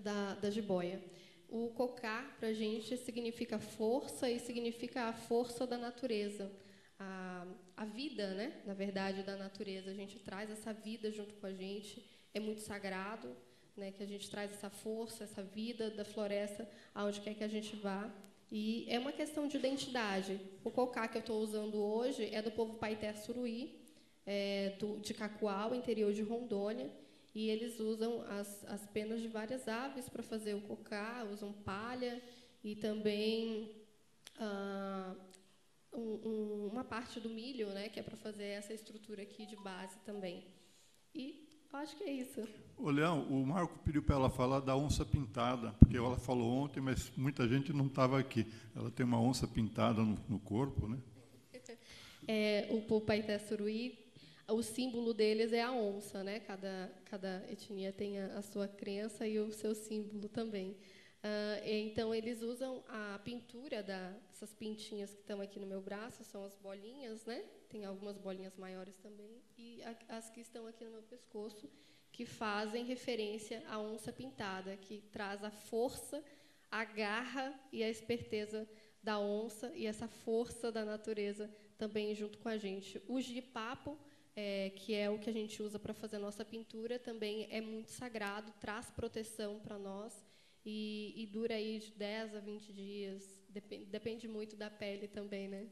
da, da jiboia. O cocá para a gente significa força e significa a força da natureza a, a vida, né, na verdade, da natureza. A gente traz essa vida junto com a gente, é muito sagrado, né, que a gente traz essa força, essa vida da floresta aonde quer que a gente vá. E é uma questão de identidade. O cocá que eu estou usando hoje é do povo Paité Suruí, é, do, de Cacoal, interior de Rondônia, e eles usam as, as penas de várias aves para fazer o cocá, usam palha e também ah, um, um, uma parte do milho, né, que é para fazer essa estrutura aqui de base também. E acho que é isso. Ô, Leão, o Marco pediu para ela falar da onça pintada, porque ela falou ontem, mas muita gente não estava aqui. Ela tem uma onça pintada no, no corpo, né? É, o Pupaité Suruí, o símbolo deles é a onça, né? Cada, cada etnia tem a, a sua crença e o seu símbolo também. Uh, então, eles usam a pintura dessas pintinhas que estão aqui no meu braço, são as bolinhas, né? Tem algumas bolinhas maiores também, e a, as que estão aqui no meu pescoço, que fazem referência à onça pintada, que traz a força, a garra e a esperteza da onça e essa força da natureza também junto com a gente. O gipapo, é, que é o que a gente usa para fazer a nossa pintura, também é muito sagrado, traz proteção para nós e, e, dura aí de 10 a 20 dias. Depende, depende muito da pele também, né?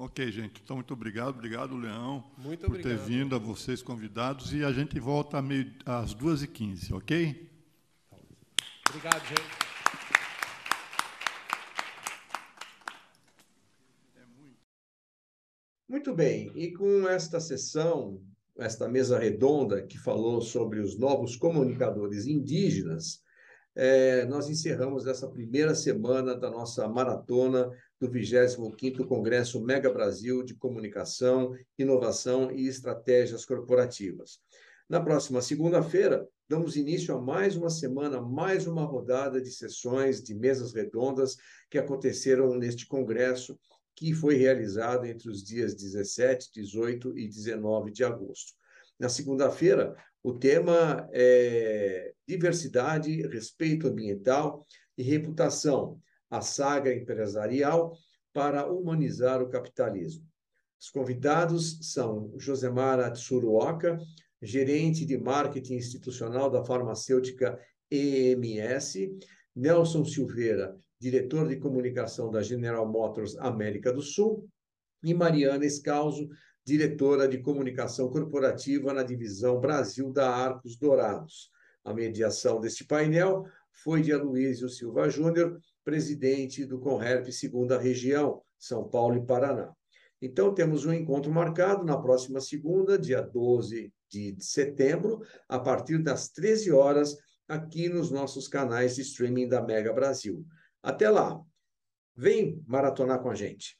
Ok, gente. Então, muito obrigado. Obrigado, Leão, muito por obrigado. ter vindo, a vocês convidados. E a gente volta meio, às 2h15, ok? Obrigado, gente. Muito bem, e com esta sessão, esta mesa redonda que falou sobre os novos comunicadores indígenas, é, nós encerramos essa primeira semana da nossa maratona do 25º Congresso Mega Brasil de Comunicação, Inovação e Estratégias Corporativas. Na próxima segunda-feira, damos início a mais uma semana, mais uma rodada de sessões de mesas redondas que aconteceram neste congresso, que foi realizado entre os dias 17, 18 e 19 de agosto. Na segunda-feira, o tema é diversidade, respeito ambiental e reputação, a saga empresarial para humanizar o capitalismo. Os convidados são Josemara Tsuruoka, gerente de marketing institucional da farmacêutica EMS, Nelson Silveira, diretor de comunicação da General Motors América do Sul, e Mariana Escalzo, diretora de comunicação corporativa na divisão Brasil da Arcos Dourados. A mediação deste painel foi de Aloysio Silva Júnior, presidente do Conherp Segunda Região, São Paulo e Paraná. Então, temos um encontro marcado na próxima segunda, dia 12 de setembro, a partir das 13 horas, aqui nos nossos canais de streaming da Mega Brasil. Até lá! Vem maratonar com a gente!